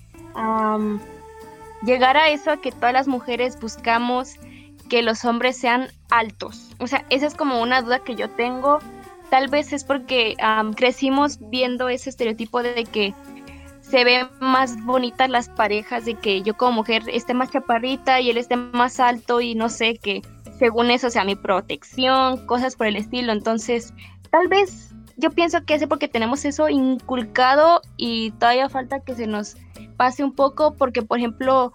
llegar a eso, a que todas las mujeres buscamos que los hombres sean altos? O sea, esa es como una duda que yo tengo. Tal vez es porque crecimos viendo ese estereotipo de que se ven más bonitas las parejas, de que yo como mujer esté más chaparrita y él esté más alto y no sé, que según eso sea mi protección, cosas por el estilo. Entonces, tal vez yo pienso que es porque tenemos eso inculcado y todavía falta que se nos pase un poco porque, por ejemplo,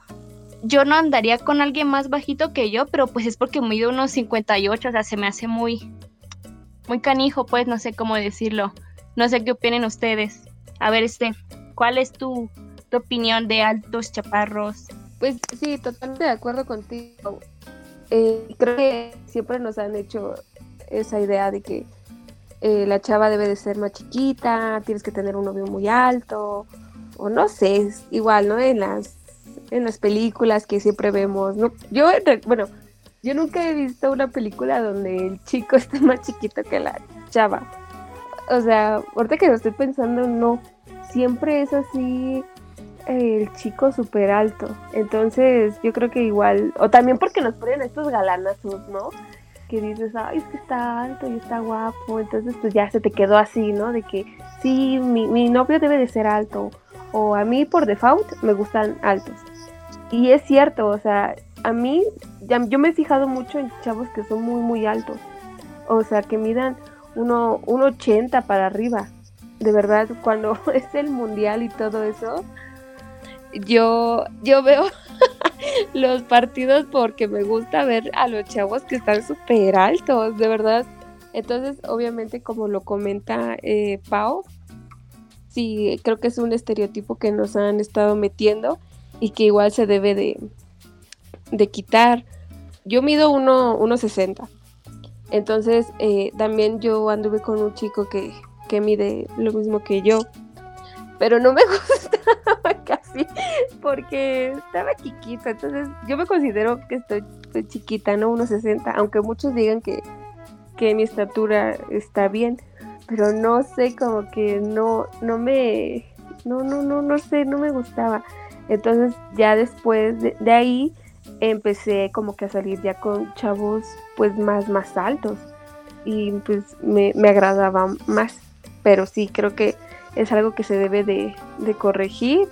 yo no andaría con alguien más bajito que yo, pero pues es porque mido unos 58, o sea, se me hace muy, muy canijo, pues no sé cómo decirlo. No sé qué opinen ustedes. A ver, este, ¿cuál es tu, tu opinión de altos chaparros? Pues sí, totalmente de acuerdo contigo. Eh, creo que siempre nos han hecho esa idea de que eh, la chava debe de ser más chiquita, tienes que tener un novio muy alto, o no sé, igual, ¿no? En las, en las películas que siempre vemos, ¿no? Yo, bueno, yo nunca he visto una película donde el chico esté más chiquito que la chava. O sea, ahorita que lo estoy pensando, no. Siempre es así el chico súper alto. Entonces, yo creo que igual, o también porque nos ponen estos galanazos, ¿no? Que dices, ay, es que está alto y está guapo. Entonces, pues ya se te quedó así, ¿no? De que sí, mi, mi novio debe de ser alto. O a mí por default me gustan altos. Y es cierto, o sea, a mí, ya, yo me he fijado mucho en chavos que son muy, muy altos. O sea, que midan uno, 1,80 para arriba. De verdad, cuando es el mundial y todo eso, yo, yo veo los partidos porque me gusta ver a los chavos que están súper altos, de verdad. Entonces, obviamente, como lo comenta eh, Pau, sí, creo que es un estereotipo que nos han estado metiendo y que igual se debe de, de quitar. Yo mido 1,60. Entonces, eh, también yo anduve con un chico que, que mide lo mismo que yo. Pero no me gustaba casi porque estaba chiquita. Entonces, yo me considero que estoy, chiquita, ¿no? 1,60. Aunque muchos digan que, que mi estatura está bien. Pero no sé, como que no, no me. No, no, no, no sé, no me gustaba. Entonces, ya después de, de ahí empecé como que a salir ya con chavos pues más más altos y pues me, me agradaba más pero sí creo que es algo que se debe de, de corregir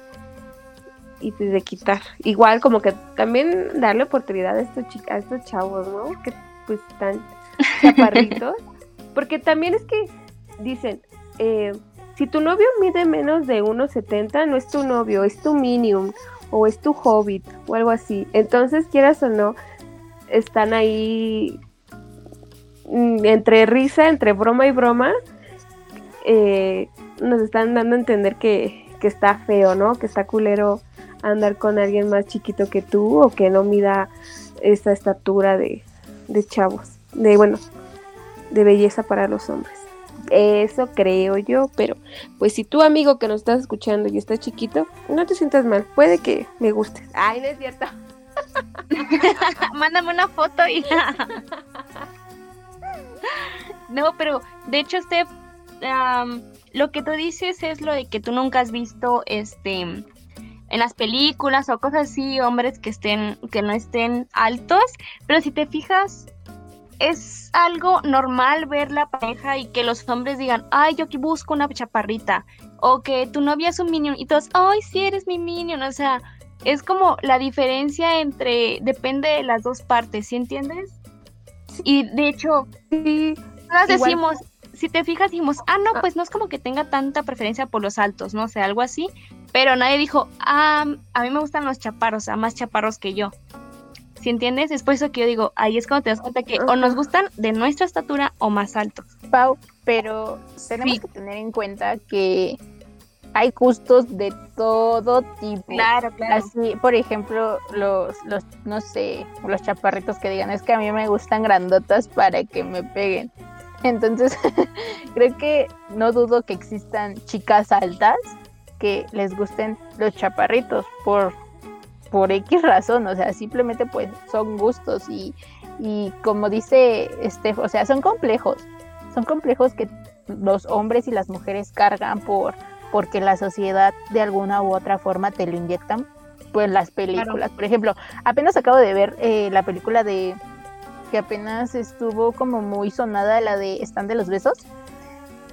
y de quitar igual como que también darle oportunidad a estos a estos chavos no que pues están chaparritos porque también es que dicen eh, si tu novio mide menos de 1.70 no es tu novio es tu minimum o es tu hobbit o algo así. Entonces, quieras o no, están ahí mm, entre risa, entre broma y broma, eh, nos están dando a entender que, que, está feo, ¿no? Que está culero andar con alguien más chiquito que tú o que no mida esa estatura de, de chavos, de bueno, de belleza para los hombres. Eso creo yo, pero pues si tu amigo que nos estás escuchando y está chiquito, no te sientas mal, puede que me guste. Ay, no es cierto. Mándame una foto y... no, pero de hecho, Steph, lo que tú dices es lo de que tú nunca has visto este en las películas o cosas así, hombres que estén, que no estén altos, pero si te fijas, es algo normal ver la pareja y que los hombres digan, ay, yo aquí busco una chaparrita, o que tu novia es un minion y todos, ay, sí eres mi minion, o sea, es como la diferencia entre, depende de las dos partes, ¿sí entiendes? Y de hecho, sí, todas decimos, si te fijas, dijimos, ah, no, ah. pues no es como que tenga tanta preferencia por los altos, no sé, algo así, pero nadie dijo, ah, a mí me gustan los chaparros, sea, más chaparros que yo. ¿Sí entiendes? Es por eso que yo digo, ahí es cuando te das cuenta que o nos gustan de nuestra estatura o más altos. Pau, pero tenemos que tener en cuenta que hay gustos de todo tipo. Claro, claro. Así, por ejemplo, los, los, no sé, los chaparritos que digan, es que a mí me gustan grandotas para que me peguen. Entonces, creo que no dudo que existan chicas altas que les gusten los chaparritos por por X razón, o sea, simplemente pues son gustos y, y como dice este, o sea, son complejos, son complejos que los hombres y las mujeres cargan por porque la sociedad de alguna u otra forma te lo inyectan, pues las películas, por ejemplo, apenas acabo de ver eh, la película de que apenas estuvo como muy sonada la de Están de los besos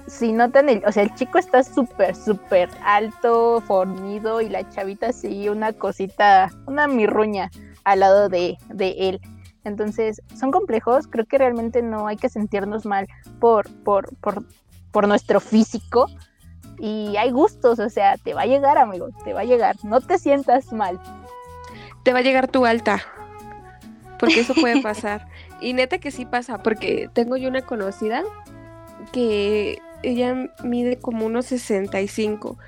si notan, el, o sea, el chico está súper, súper alto, fornido y la chavita así, una cosita, una mirruña al lado de, de él. Entonces, son complejos, creo que realmente no hay que sentirnos mal por, por, por, por nuestro físico. Y hay gustos, o sea, te va a llegar, amigo, te va a llegar. No te sientas mal. Te va a llegar tu alta. Porque eso puede pasar. y neta que sí pasa, porque tengo yo una conocida que ella mide como unos 65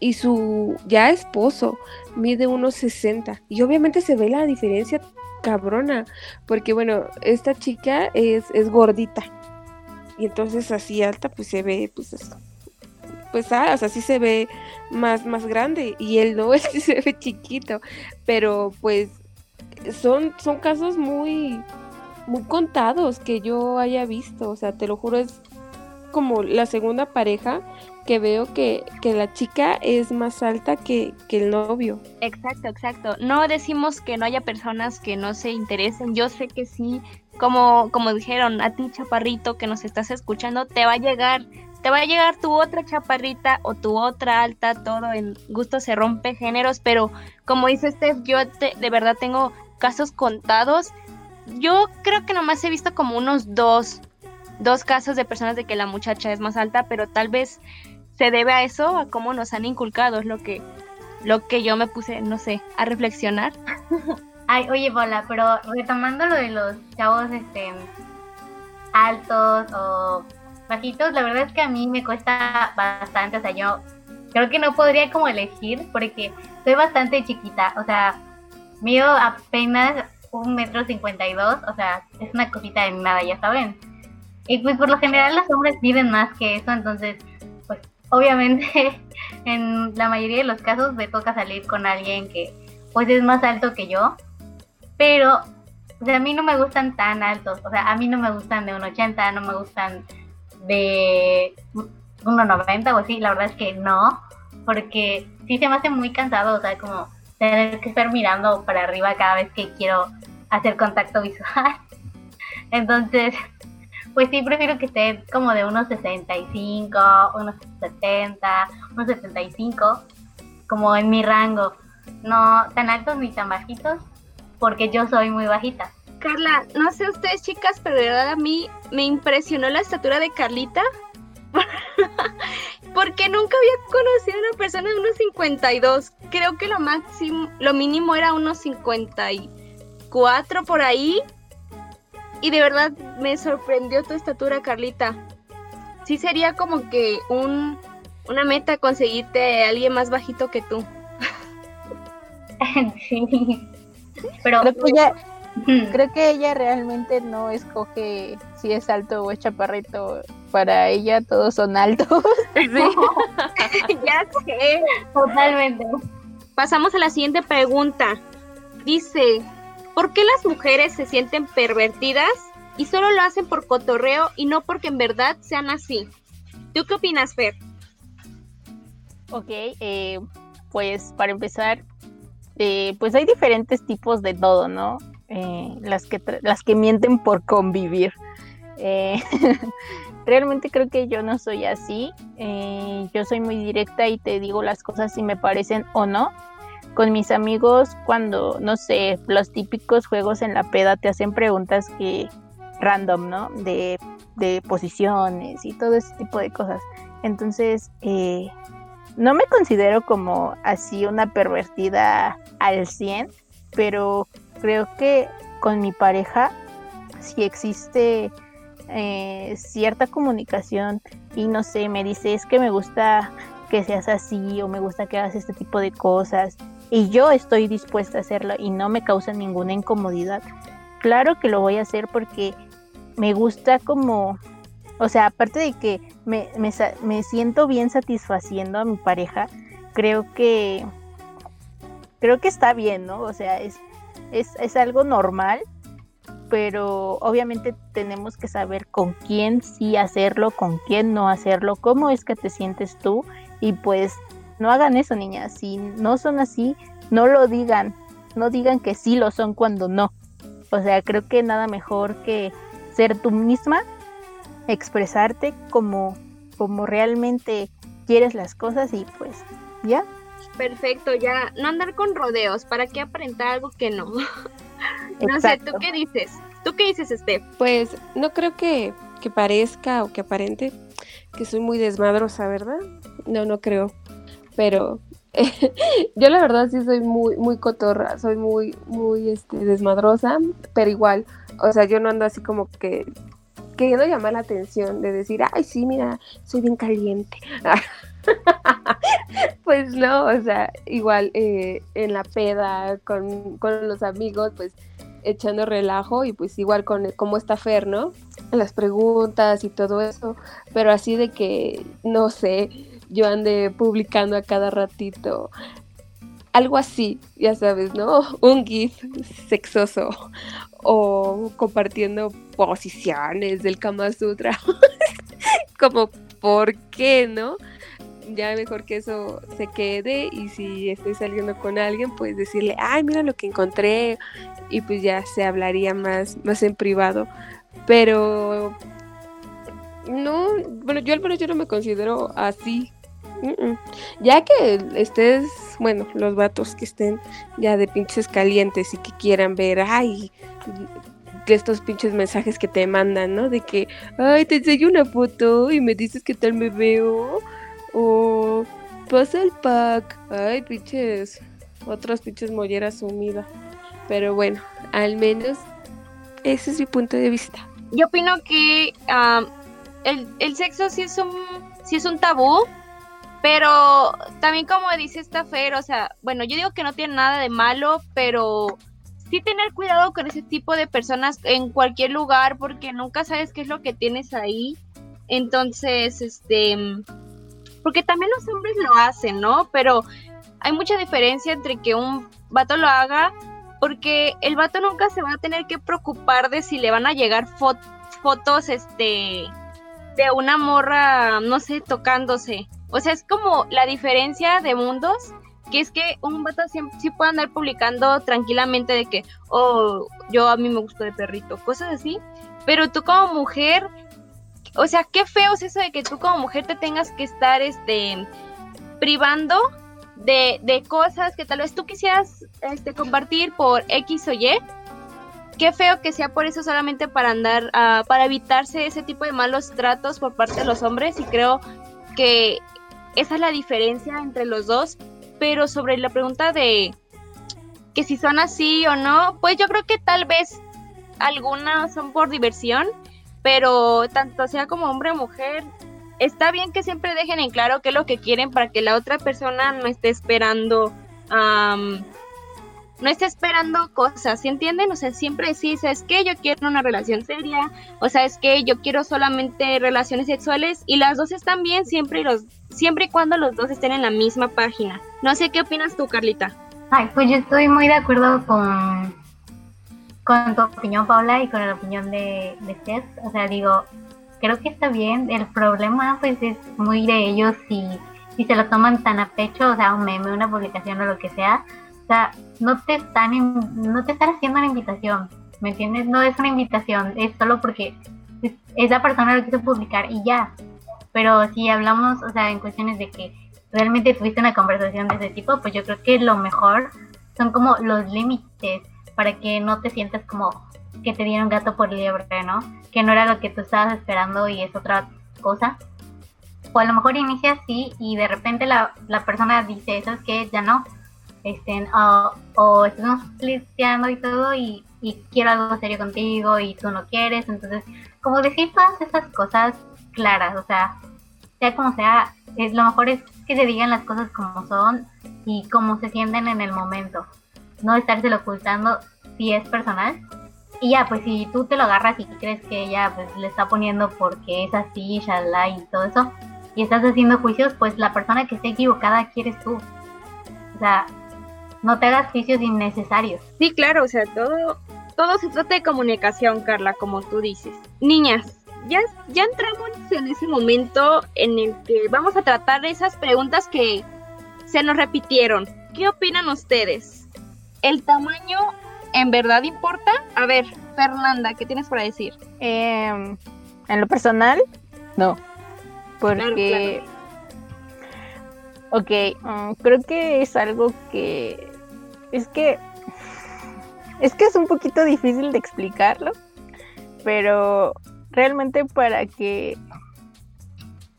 y su ya esposo mide unos 60 y obviamente se ve la diferencia cabrona porque bueno esta chica es, es gordita. Y entonces así alta pues se ve pues pues ah, o sea, sí se ve más más grande. Y él no él sí se ve chiquito. Pero pues son son casos muy muy contados que yo haya visto. O sea te lo juro es como la segunda pareja que veo que, que la chica es más alta que, que el novio. Exacto, exacto. No decimos que no haya personas que no se interesen. Yo sé que sí, como, como dijeron, a ti, chaparrito, que nos estás escuchando, te va a llegar, te va a llegar tu otra chaparrita o tu otra alta, todo en gusto se rompe géneros, pero como dice Steph, yo te- de verdad tengo casos contados. Yo creo que nomás he visto como unos dos, dos casos de personas de que la muchacha es más alta, pero tal vez se debe a eso, a cómo nos han inculcado, es lo que, lo que yo me puse, no sé, a reflexionar. Ay, oye, Bola, pero retomando lo de los chavos este altos o bajitos, la verdad es que a mí me cuesta bastante, o sea, yo creo que no podría como elegir porque soy bastante chiquita, o sea, mido apenas un metro cincuenta y dos, o sea, es una cosita de nada, ya saben. Y pues por lo general los hombres miden más que eso, entonces, pues obviamente en la mayoría de los casos me toca salir con alguien que pues es más alto que yo, pero sea, a mí no me gustan tan altos, o sea, a mí no me gustan de 1,80, no me gustan de 1,90 o así, la verdad es que no, porque sí se me hace muy cansado, o sea, como tener que estar mirando para arriba cada vez que quiero hacer contacto visual. Entonces, pues sí, prefiero que esté como de unos 65, unos 70, unos 75, como en mi rango. No tan altos ni tan bajitos, porque yo soy muy bajita. Carla, no sé ustedes chicas, pero de verdad a mí me impresionó la estatura de Carlita. Porque nunca había conocido a una persona de unos 52. Creo que lo máximo, lo mínimo era unos 54 por ahí. Y de verdad me sorprendió tu estatura, Carlita. Sí sería como que un, una meta conseguirte a alguien más bajito que tú. sí. Pero Creo que ella, creo que ella realmente no escoge si es alto o es chaparrito. Para ella todos son altos. ya sé. totalmente. Pasamos a la siguiente pregunta. Dice, ¿por qué las mujeres se sienten pervertidas y solo lo hacen por cotorreo y no porque en verdad sean así? ¿Tú qué opinas, Fer? Ok, eh, pues para empezar, eh, pues hay diferentes tipos de todo, ¿no? Eh, las, que las que mienten por convivir. Eh, realmente creo que yo no soy así. eh, yo soy muy directa y te digo las cosas si me parecen o no. Con mis amigos, cuando, no sé, los típicos juegos en la peda te hacen preguntas que random, ¿no? De, de posiciones y todo ese tipo de cosas. Entonces, eh, no me considero como así una pervertida al 100, pero creo que con mi pareja si existe eh, cierta comunicación y no sé, me dice es que me gusta que seas así o me gusta que hagas este tipo de cosas y yo estoy dispuesta a hacerlo y no me causa ninguna incomodidad. Claro que lo voy a hacer porque me gusta como, o sea, aparte de que me, me, me siento bien satisfaciendo a mi pareja, creo que creo que está bien, ¿no? O sea, es, es, es algo normal, pero obviamente tenemos que saber con quién sí hacerlo, con quién no hacerlo, cómo es que te sientes tú y pues no hagan eso, niñas, si no son así, no lo digan, no digan que sí lo son cuando no. O sea, creo que nada mejor que ser tú misma, expresarte como, como realmente quieres las cosas y pues ya. Perfecto, ya no andar con rodeos, ¿para qué aparentar algo que no? no sé. ¿tú qué dices? ¿Tú qué dices, Steph? Pues no creo que, que parezca o que aparente que soy muy desmadrosa, ¿verdad? No, no creo. Pero yo la verdad sí soy muy, muy cotorra, soy muy, muy este, desmadrosa, pero igual, o sea, yo no ando así como que queriendo llamar la atención, de decir, ay, sí, mira, soy bien caliente. pues no, o sea, igual eh, en la peda, con, con los amigos, pues echando relajo y pues igual con cómo está Fer, ¿no? Las preguntas y todo eso, pero así de que, no sé, yo ande publicando a cada ratito algo así, ya sabes, ¿no? Un GIF sexoso o compartiendo posiciones del Kama Sutra. Como, ¿por qué, no? ya mejor que eso se quede y si estoy saliendo con alguien, pues decirle, ay, mira lo que encontré y pues ya se hablaría más, más en privado. Pero no, bueno, yo al menos yo no me considero así. Ya que estés, bueno, los vatos que estén ya de pinches calientes y que quieran ver, ay, estos pinches mensajes que te mandan, ¿no? De que, ay, te enseño una foto y me dices qué tal me veo. O pasa el pack. Ay, pinches, otras pinches molleras sumidas. Pero bueno, al menos ese es mi punto de vista. Yo opino que el, el, sexo sí es un sí es un tabú, pero también como dice esta Fer, o sea, bueno, yo digo que no tiene nada de malo, pero sí tener cuidado con ese tipo de personas en cualquier lugar porque nunca sabes qué es lo que tienes ahí. Entonces, este, porque también los hombres lo hacen, ¿no? Pero hay mucha diferencia entre que un vato lo haga porque el vato nunca se va a tener que preocupar de si le van a llegar fotos, este, de una morra, no sé, tocándose. O sea, es como la diferencia de mundos, que es que un vato sí, puede andar publicando tranquilamente de que, oh, yo a mí me gusta de perrito, cosas así. Pero tú como mujer, o sea, qué feo es eso de que tú como mujer te tengas que estar, este, privando de, de cosas que tal vez tú quisieras, este, compartir por X o Y qué feo que sea por eso solamente para andar, uh, para evitarse ese tipo de malos tratos por parte de los hombres y creo que esa es la diferencia entre los dos. Pero sobre la pregunta de que si son así o no, pues yo creo que tal vez algunas son por diversión, pero tanto sea como hombre o mujer, está bien que siempre dejen en claro qué es lo que quieren para que la otra persona no esté esperando no esté esperando cosas, ¿sí entienden? O sea, siempre decís, es que yo quiero una relación seria, o sea, es que yo quiero solamente relaciones sexuales y las dos están bien siempre y los siempre y cuando los dos estén en la misma página. No sé qué opinas tú, Carlita. Ay, pues yo estoy muy de acuerdo con con tu opinión, Paula, y con la opinión de, de O sea, digo, creo que está bien. El problema, pues, es muy de ellos si, si se lo toman tan a pecho, o sea, un meme, una publicación o lo que sea o sea, no te están no te están haciendo una invitación, ¿me entiendes? No es una invitación, es solo porque esa persona lo quiso publicar y ya. Pero si hablamos, o sea, en cuestiones de que realmente tuviste una conversación de ese tipo, pues yo creo que lo mejor son como los límites para que no te sientas como que te dieron gato por liebre, ¿no? Que no era lo que tú estabas esperando y es otra cosa. O a lo mejor inicia así y de repente la, la persona dice, eso es que ya no, estén o estemos flirteando y todo y, quiero algo serio contigo y tú no quieres, entonces como decir todas esas cosas claras, o sea, sea como sea, es, lo mejor es que se digan las cosas como son y como se sienten en el momento, no estárselo ocultando si es personal. Y ya, pues si tú te lo agarras y crees que ella pues le está poniendo porque es así, shalala y todo eso, y estás haciendo juicios, pues la persona que esté equivocada quieres tú. O sea, no te hagas juicios innecesarios. Sí, claro, o sea, todo, todo se trata de comunicación, Carla, como tú dices. Niñas, ya, ya entramos en ese momento en el que vamos a tratar esas preguntas que se nos repitieron. ¿Qué opinan ustedes? ¿El tamaño en verdad importa? A ver, Fernanda, ¿qué tienes para decir? Em, en lo personal, no. Porque... Ok, mm, creo que es algo que es que es que es un poquito difícil de explicarlo, pero realmente para que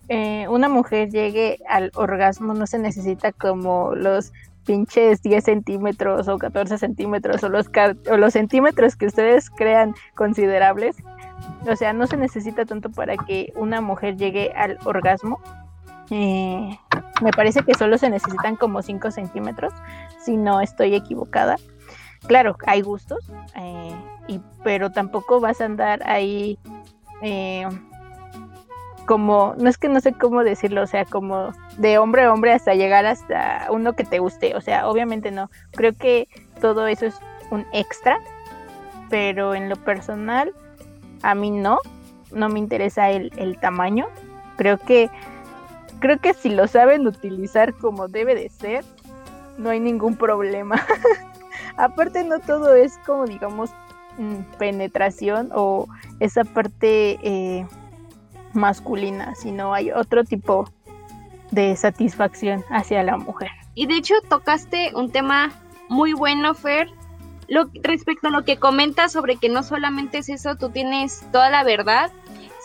eh, una mujer llegue al orgasmo no se necesita como los pinches 10 centímetros o 14 centímetros o los, centímetros que ustedes crean considerables. O sea, no se necesita tanto para que una mujer llegue al orgasmo. Eh, me parece que solo se necesitan como 5 centímetros, si no estoy equivocada. Claro, hay gustos, eh, pero tampoco vas a andar ahí eh, como, no es que no sé cómo decirlo, o sea, como de hombre a hombre hasta llegar hasta uno que te guste, o sea, obviamente no. Creo que todo eso es un extra, pero en lo personal, a mí no, no me interesa el, el tamaño. Creo que creo que si lo saben utilizar como debe de ser, no hay ningún problema. Aparte no todo es como digamos mm, penetración o esa parte eh, masculina, sino hay otro tipo de satisfacción hacia la mujer. Y de hecho tocaste un tema muy bueno, Fer, lo, respecto a lo que comentas sobre que no solamente es eso, tú tienes toda la verdad.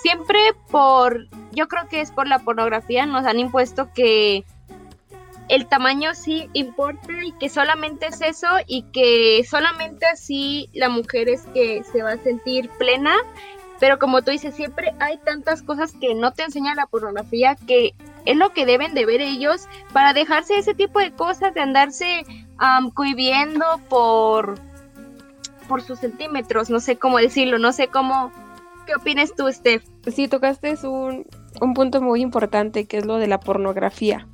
Siempre por, yo creo que es por la pornografía, nos han impuesto que el tamaño sí importa y que solamente es eso y que solamente así la mujer es que se va a sentir plena. Pero como tú dices, siempre hay tantas cosas que no te enseña la pornografía que es lo que deben de ver ellos para dejarse ese tipo de cosas, de andarse um, por, por sus centímetros, no sé cómo decirlo, no sé cómo, ¿qué opinas tú, Steph? Sí, tocaste un, un punto muy importante que es lo de la pornografía,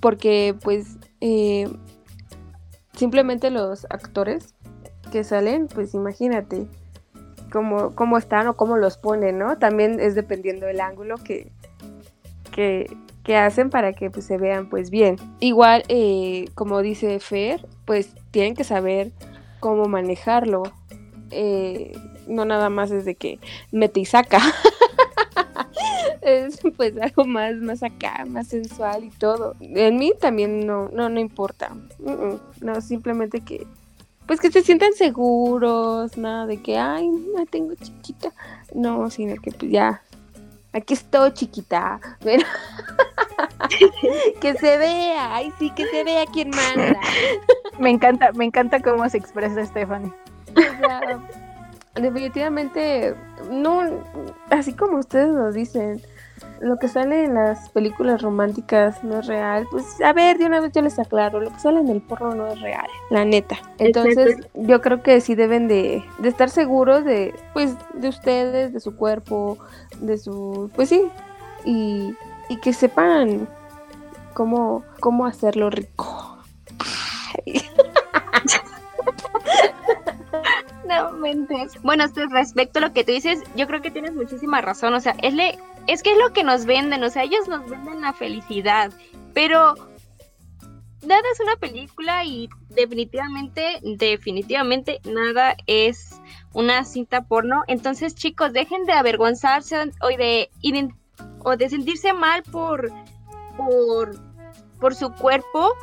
porque pues eh, simplemente los actores que salen, pues imagínate cómo, cómo están o cómo los ponen, ¿no? También es dependiendo del ángulo que, que, hacen para que pues, se vean pues bien. Igual, eh, como dice Fer, pues tienen que saber cómo manejarlo. Eh, no nada más desde que mete y saca. es pues algo más, más acá, más sensual y todo. En mí también no, no, no importa. No, simplemente que pues que se sientan seguros, nada de que ay, no tengo chiquita. No, sino que pues ya Aquí estoy, chiquita. que se vea, ay sí, que se vea quién manda. me encanta, me encanta cómo se expresa Stephanie. Definitivamente, no, así como ustedes nos dicen, lo que sale en las películas románticas no es real, pues a ver, de una vez yo les aclaro, lo que sale en el porno no es real, la neta. Entonces, yo creo que sí deben de, de estar seguros de, pues, de ustedes, de su cuerpo, de su, pues sí, y, y que sepan cómo, cómo hacerlo rico. no mentes. Bueno, respecto a lo que tú dices, yo creo que tienes muchísima razón. O sea, es, le, es que es lo que nos venden. O sea, ellos nos venden la felicidad. Pero nada es una película y definitivamente, definitivamente nada es una cinta porno. Entonces, chicos, dejen de avergonzarse o de, o de sentirse mal por, por, por su cuerpo.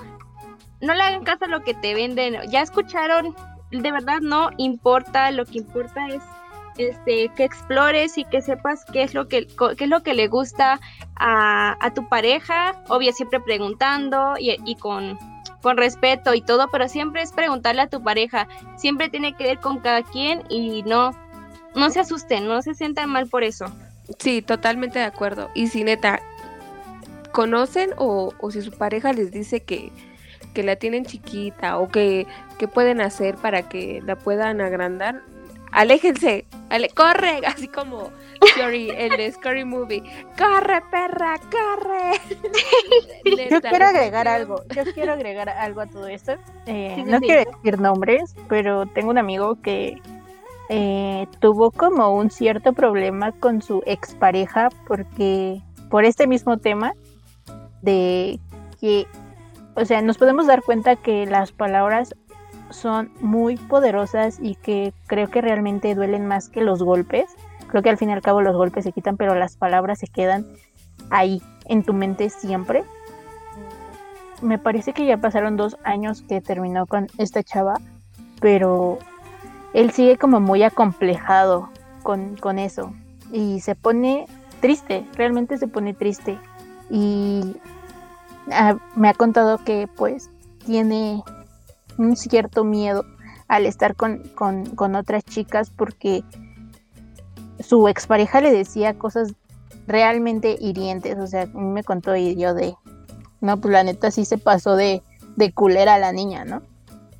No le hagan caso a lo que te venden. Ya escucharon, de verdad no importa, lo que importa es este, que explores y que sepas qué es lo que, qué es lo que le gusta a, a tu pareja, obvio siempre preguntando y, y con, con respeto y todo, pero siempre es preguntarle a tu pareja, siempre tiene que ver con cada quien y no, no se asusten, no se sientan mal por eso. Sí, totalmente de acuerdo. Y si neta, conocen o, o si su pareja les dice que, que la tienen chiquita o que, que pueden hacer para que la puedan agrandar, aléjense, corre, así como el de Scary Movie, corre perra, corre. yo quiero agregar algo, yo quiero agregar algo a todo esto. Eh, no quiero decir nombres, pero tengo un amigo que eh, tuvo como un cierto problema con su expareja porque por este mismo tema de que, o sea, nos podemos dar cuenta que las palabras son muy poderosas y que creo que realmente duelen más que los golpes. Creo que al fin y al cabo los golpes se quitan, pero las palabras se quedan ahí en tu mente siempre. Me parece que ya pasaron dos años que terminó con esta chava, pero él sigue como muy acomplejado con, con eso y se pone triste, realmente se pone triste. Y ah, me ha contado que pues tiene un cierto miedo al estar con, otras chicas porque su expareja le decía cosas realmente hirientes. O sea, a mí me contó y de, no, pues la neta sí se pasó de, de culera a la niña, ¿no?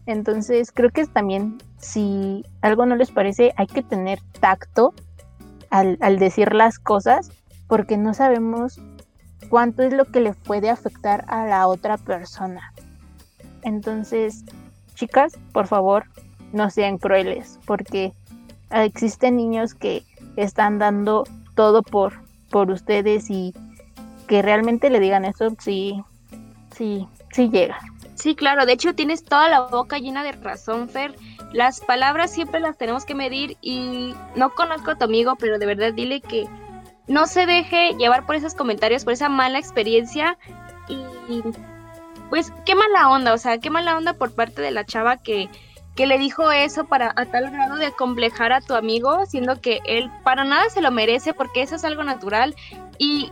Entonces creo que también si algo no les parece, hay que tener tacto al, al decir las cosas porque no sabemos cuánto es lo que le puede afectar a la otra persona. Entonces, chicas, por favor, no sean crueles, porque existen niños que están dando todo por, por ustedes y, que realmente le digan eso, sí, sí, sí llega. Sí, claro, de hecho tienes toda la boca llena de razón, Fer. Las palabras siempre las tenemos que medir y no conozco a tu amigo, pero de verdad dile que no se deje llevar por esos comentarios, por esa mala experiencia y pues qué mala onda, o sea, qué mala onda por parte de la chava que, que le dijo eso para a tal grado de complejar a tu amigo, siendo que él para nada se lo merece porque eso es algo natural. Y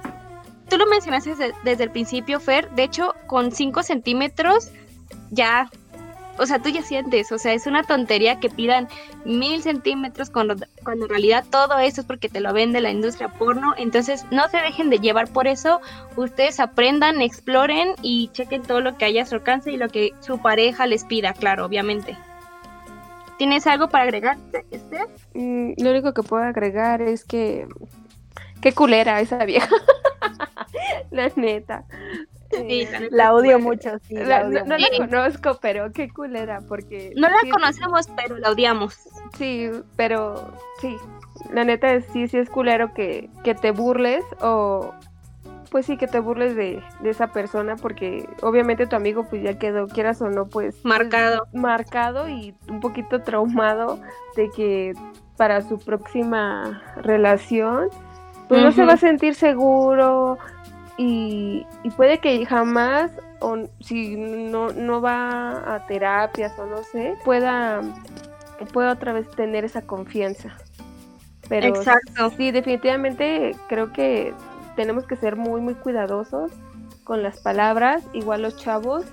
tú lo mencionaste desde, desde el principio, Fer, de hecho con 5 centímetros ya o sea, tú ya sientes, o sea, es una tontería que pidan mil centímetros cuando, cuando en realidad todo eso es porque te lo vende la industria porno. Entonces, no se dejen de llevar por eso. Ustedes aprendan, exploren y chequen todo lo que haya a su alcance y lo que su pareja les pida, claro, obviamente. ¿Tienes algo para agregar, Esther? Mm, lo único que puedo agregar es que. Qué culera esa vieja. la neta. Sí, la odio mucho, sí. La, odio no, la conozco, pero qué culera, porque... No la conocemos, pero la odiamos. Sí, pero sí, la neta es, sí, sí es culero que, que te burles o... Pues sí, que te burles de, de, esa persona porque obviamente tu amigo pues ya quedó, quieras o no, pues... Marcado. Marcado y un poquito traumado de que para su próxima relación pues no se va a sentir seguro, y, puede que jamás, o si no, no va a terapias o no sé, pueda, pueda otra vez tener esa confianza. Pero Exacto. sí, definitivamente creo que tenemos que ser muy, muy cuidadosos con las palabras. Igual los chavos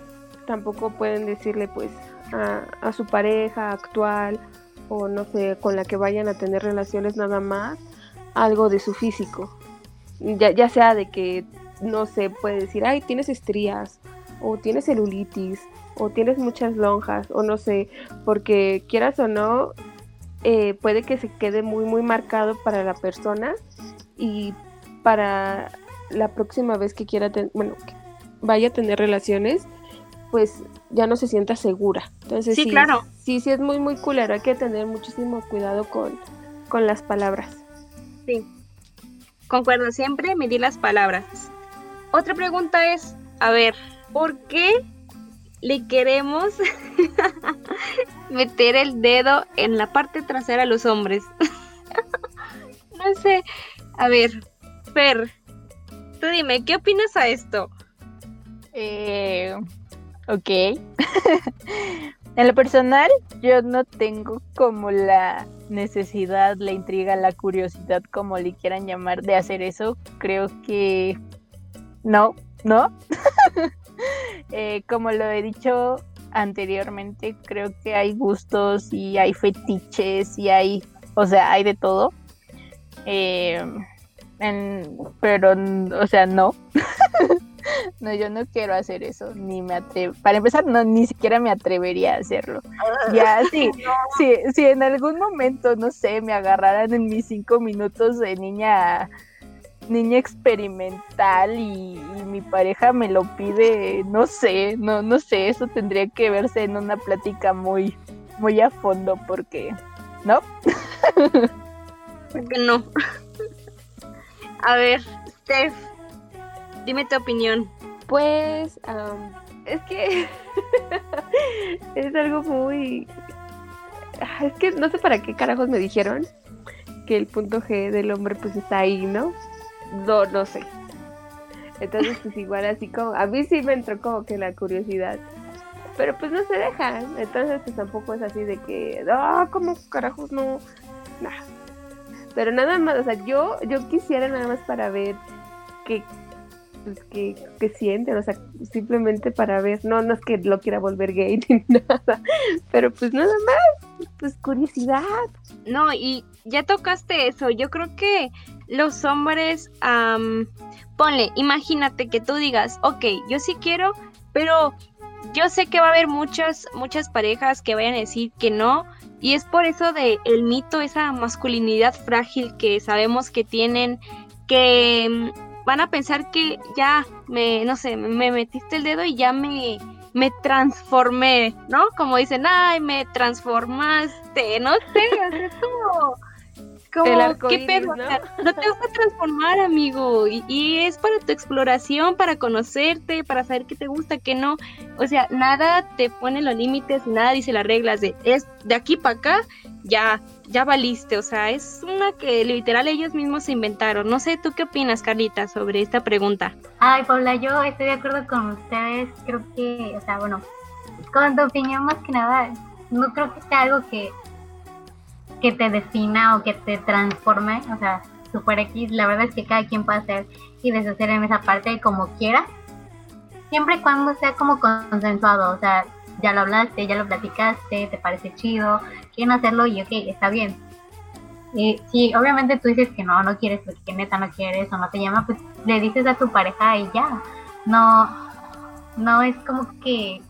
tampoco pueden decirle pues a, a su pareja actual o no sé, con la que vayan a tener relaciones nada más, algo de su físico. Ya, ya sea de que no se puede decir, ay, tienes estrías, o tienes celulitis, o tienes muchas lonjas, o no sé, porque quieras o no, eh, puede que se quede muy, muy marcado para la persona y para la próxima vez que quiera, bueno, que vaya a tener relaciones, pues ya no se sienta segura. Entonces, sí, claro. Sí, sí, es muy, muy culero. Hay que tener muchísimo cuidado con, con las palabras. Sí. Concuerdo siempre, medir las palabras. Otra pregunta es, a ver, ¿por qué le queremos meter el dedo en la parte trasera a los hombres? no sé. A ver, Fer, tú dime, ¿qué opinas a esto? Eh, ok. en lo personal, yo no tengo como la necesidad, la intriga, la curiosidad, como le quieran llamar, de hacer eso. Creo que no, no. Eh, como lo he dicho anteriormente, creo que hay gustos y hay fetiches y hay, o sea, hay de todo. Eh, pero, o sea, no. no, yo no quiero hacer eso, ni me atrevo. Para empezar, no, ni siquiera me atrevería a hacerlo. Ya, sí, sí, si en algún momento, no sé, me agarraran en mis cinco minutos de niña niña experimental y, mi pareja me lo pide, no sé, no, no sé, eso tendría que verse en una plática muy, muy a fondo porque, ¿no? porque no. a ver, Steph, dime tu opinión. Pues, es que es algo muy... Es que no sé para qué carajos me dijeron que el punto G del hombre pues está ahí, ¿no? No, no sé. Entonces, pues igual así como, a mí sí me entró como que la curiosidad. Pero pues no se dejan. Entonces, pues tampoco es así de que, ah, como carajos no. Nah. Pero nada más, o sea, yo, yo quisiera nada más para ver qué, pues, qué, qué sienten, o sea, simplemente para ver, no, no es que lo quiera volver gay ni nada, pero pues nada más, pues curiosidad. No, y ya tocaste eso, yo creo que los hombres, ponle, imagínate que tú digas, ok, yo sí quiero, pero yo sé que va a haber muchas, muchas parejas que vayan a decir que no, y es por eso de el mito, esa masculinidad frágil que sabemos que tienen, que mm, van a pensar que ya me, no sé, me metiste el dedo y ya me, me transformé, ¿no? Como dicen, ay, me transformaste, no sé, es como Como, El arco ¿qué iris, pedo? ¿no? te vas a transformar, amigo. Y, y es para tu exploración, para conocerte, para saber qué te gusta, qué no. O sea, nada te pone los límites, nada dice las reglas de es de aquí para acá, ya, ya valiste. O sea, es una que literal ellos mismos se inventaron. No sé, ¿tú qué opinas, Carlita, sobre esta pregunta? Ay, Paula, yo estoy de acuerdo con ustedes. Creo que, o sea, bueno, con tu opinión más que nada, no creo que sea algo que, que te defina o que te transforme. O sea, Super X, la verdad es que cada quien puede hacer y deshacer en esa parte como quiera. Siempre y cuando sea como consensuado, o sea, ya lo hablaste, ya lo platicaste, te parece chido, quieren hacerlo y ok, está bien. Y si obviamente tú dices que no, no quieres porque neta no quieres o no te llama, pues le dices a tu pareja y ya. No, no es como que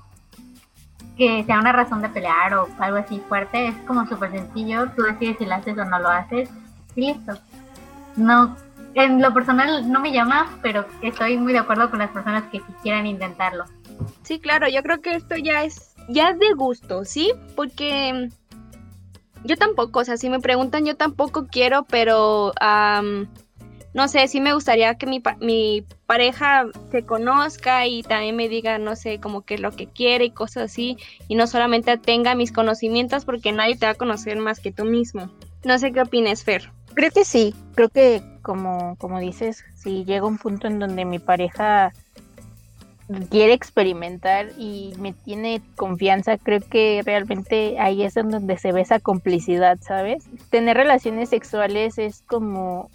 que sea una razón de pelear o algo así fuerte, es como súper sencillo, tú decides si lo haces o no lo haces y listo. No, en lo personal no me llama, pero estoy muy de acuerdo con las personas que sí quieran intentarlo. Sí, claro, yo creo que esto ya es, ya es de gusto, ¿sí? Porque yo tampoco, o sea, si me preguntan, yo tampoco quiero, pero am, no sé, sí me gustaría que mi, mi pareja se conozca y también me diga, no sé, como que lo que quiere y cosas así, y no solamente tenga mis conocimientos, porque nadie te va a conocer más que tú mismo. No sé qué opines, Fer. Creo que sí, creo que como, como dices, si llega un punto en donde mi pareja quiere experimentar y me tiene confianza, creo que realmente ahí es donde se ve esa complicidad, ¿sabes? Tener relaciones sexuales es como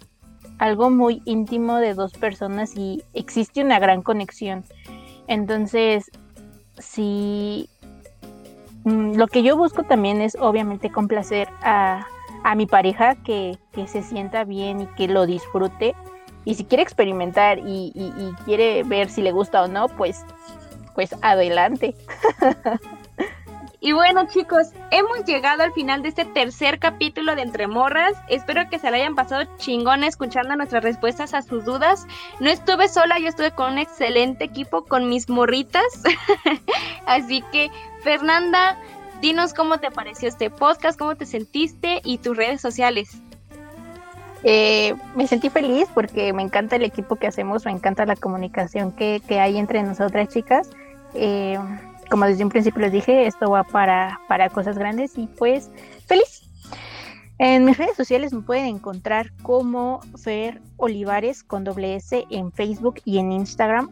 algo muy íntimo de dos personas y existe una gran conexión. Entonces, si mm, lo que yo busco también es obviamente complacer a, a mi pareja que, que se sienta bien y que lo disfrute. Y si quiere experimentar y, y- y quiere ver si le gusta o no, pues, pues adelante. Y bueno chicos, hemos llegado al final de este tercer capítulo de Entre Morras. Espero que se la hayan pasado chingón escuchando nuestras respuestas a sus dudas. No estuve sola, yo estuve con un excelente equipo, con mis morritas. Así que, Fernanda, dinos cómo te pareció este podcast, cómo te sentiste y tus redes sociales. Eh, me sentí feliz porque me encanta el equipo que hacemos, me encanta la comunicación que, hay entre nosotras chicas. Eh, como desde un principio les dije, esto va para, para cosas grandes y pues feliz. En mis redes sociales me pueden encontrar como Fer Olivares con doble S en Facebook y en Instagram.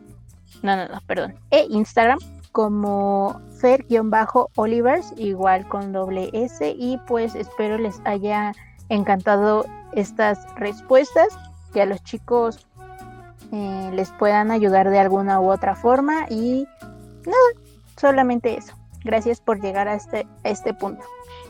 No, no, no, perdón. E Instagram como Fer-Olivers, igual con doble S. Y pues espero les haya encantado estas respuestas, que a los chicos eh, les puedan ayudar de alguna u otra forma. Y nada, solamente eso. Gracias por llegar a este, a este punto.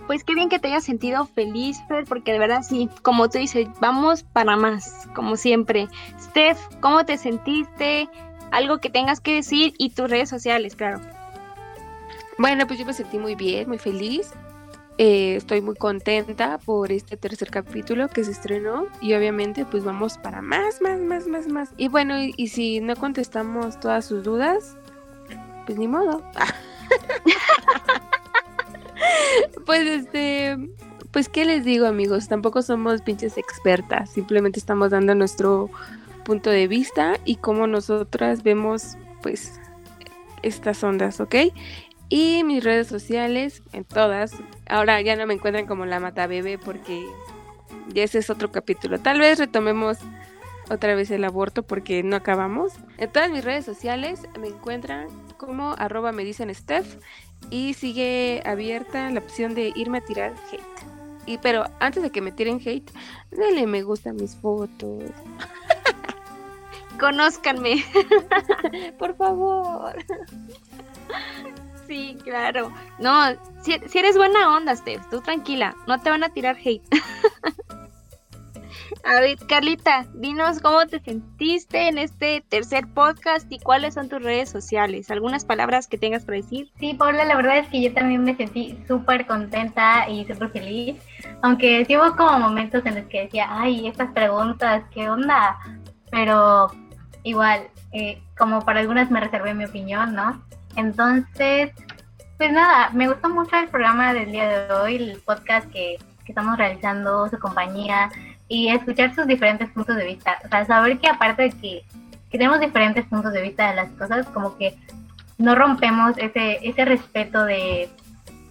Pues qué bien que te hayas sentido feliz, Fer, porque de verdad sí, como tú dices, vamos para más, como siempre. Steph, ¿cómo te sentiste? Algo que tengas que decir y tus redes sociales, claro. Bueno, pues yo me sentí muy bien, muy feliz. Eh, estoy muy contenta por este tercer capítulo que se estrenó y obviamente pues vamos para más, más, más, más, más. Y bueno, y, y si no contestamos todas sus dudas, pues ni modo. pues este, pues qué les digo amigos, tampoco somos pinches expertas, simplemente estamos dando nuestro punto de vista y cómo nosotras vemos pues estas ondas, ¿ok? Y mis redes sociales, en todas. Ahora ya no me encuentran como la mata bebé porque ya ese es otro capítulo. Tal vez retomemos otra vez el aborto porque no acabamos. En todas mis redes sociales me encuentran como arroba me dicen Steph y sigue abierta la opción de irme a tirar hate. Y pero antes de que me tiren hate, denle me gusta a mis fotos. Conózcanme. Por favor. Sí, claro. No, si, si eres buena onda, Steph, tú tranquila, no te van a tirar hate. A ver, Carlita, dinos cómo te sentiste en este tercer podcast y cuáles son tus redes sociales. ¿Algunas palabras que tengas para decir? Sí, Paula, la verdad es que yo también me sentí súper contenta y súper feliz, aunque sí hubo como momentos en los que decía, ay, estas preguntas, ¿qué onda? Pero igual, eh, como para algunas me reservé mi opinión, ¿no? Entonces, pues nada, me gustó mucho el programa del día de hoy, el podcast que, que estamos realizando, su compañía y escuchar sus diferentes puntos de vista. O sea, saber que aparte de que, que tenemos diferentes puntos de vista de las cosas, como que no rompemos ese, ese respeto de,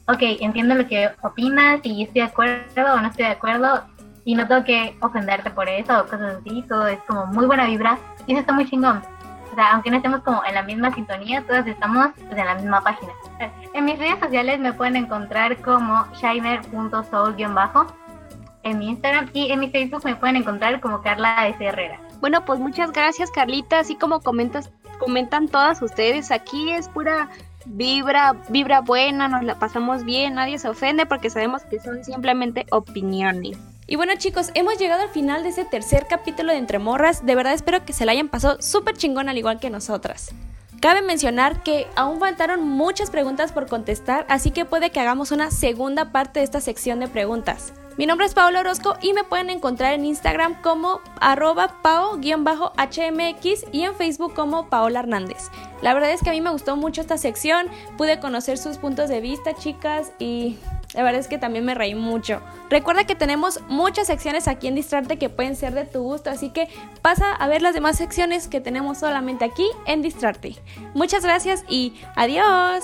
ok, entiendo lo que opinas y estoy de acuerdo o no estoy de acuerdo y no tengo que ofenderte por eso o cosas así, todo es como muy buena vibra y eso está muy chingón. O sea, aunque no estemos como en la misma sintonía, todas estamos pues, en la misma página. En mis redes sociales me pueden encontrar como shiner.soul-bajo en mi Instagram y en mi Facebook me pueden encontrar como Carla S. Herrera. Bueno, pues muchas gracias Carlita, así como comentas, comentan todas ustedes, aquí es pura vibra, vibra buena, nos la pasamos bien, nadie se ofende porque sabemos que son simplemente opiniones. Y bueno chicos, hemos llegado al final de este tercer capítulo de Entre Morras. De verdad espero que se la hayan pasado súper chingón al igual que nosotras. Cabe mencionar que aún faltaron muchas preguntas por contestar, así que puede que hagamos una segunda parte de esta sección de preguntas. Mi nombre es Paola Orozco y me pueden encontrar en Instagram como arroba pao-hmx y en Facebook como Paola Hernández. La verdad es que a mí me gustó mucho esta sección, pude conocer sus puntos de vista, chicas, y la verdad es que también me reí mucho. Recuerda que tenemos muchas secciones aquí en Distrarte que pueden ser de tu gusto, así que pasa a ver las demás secciones que tenemos solamente aquí en Distrarte. Muchas gracias y adiós.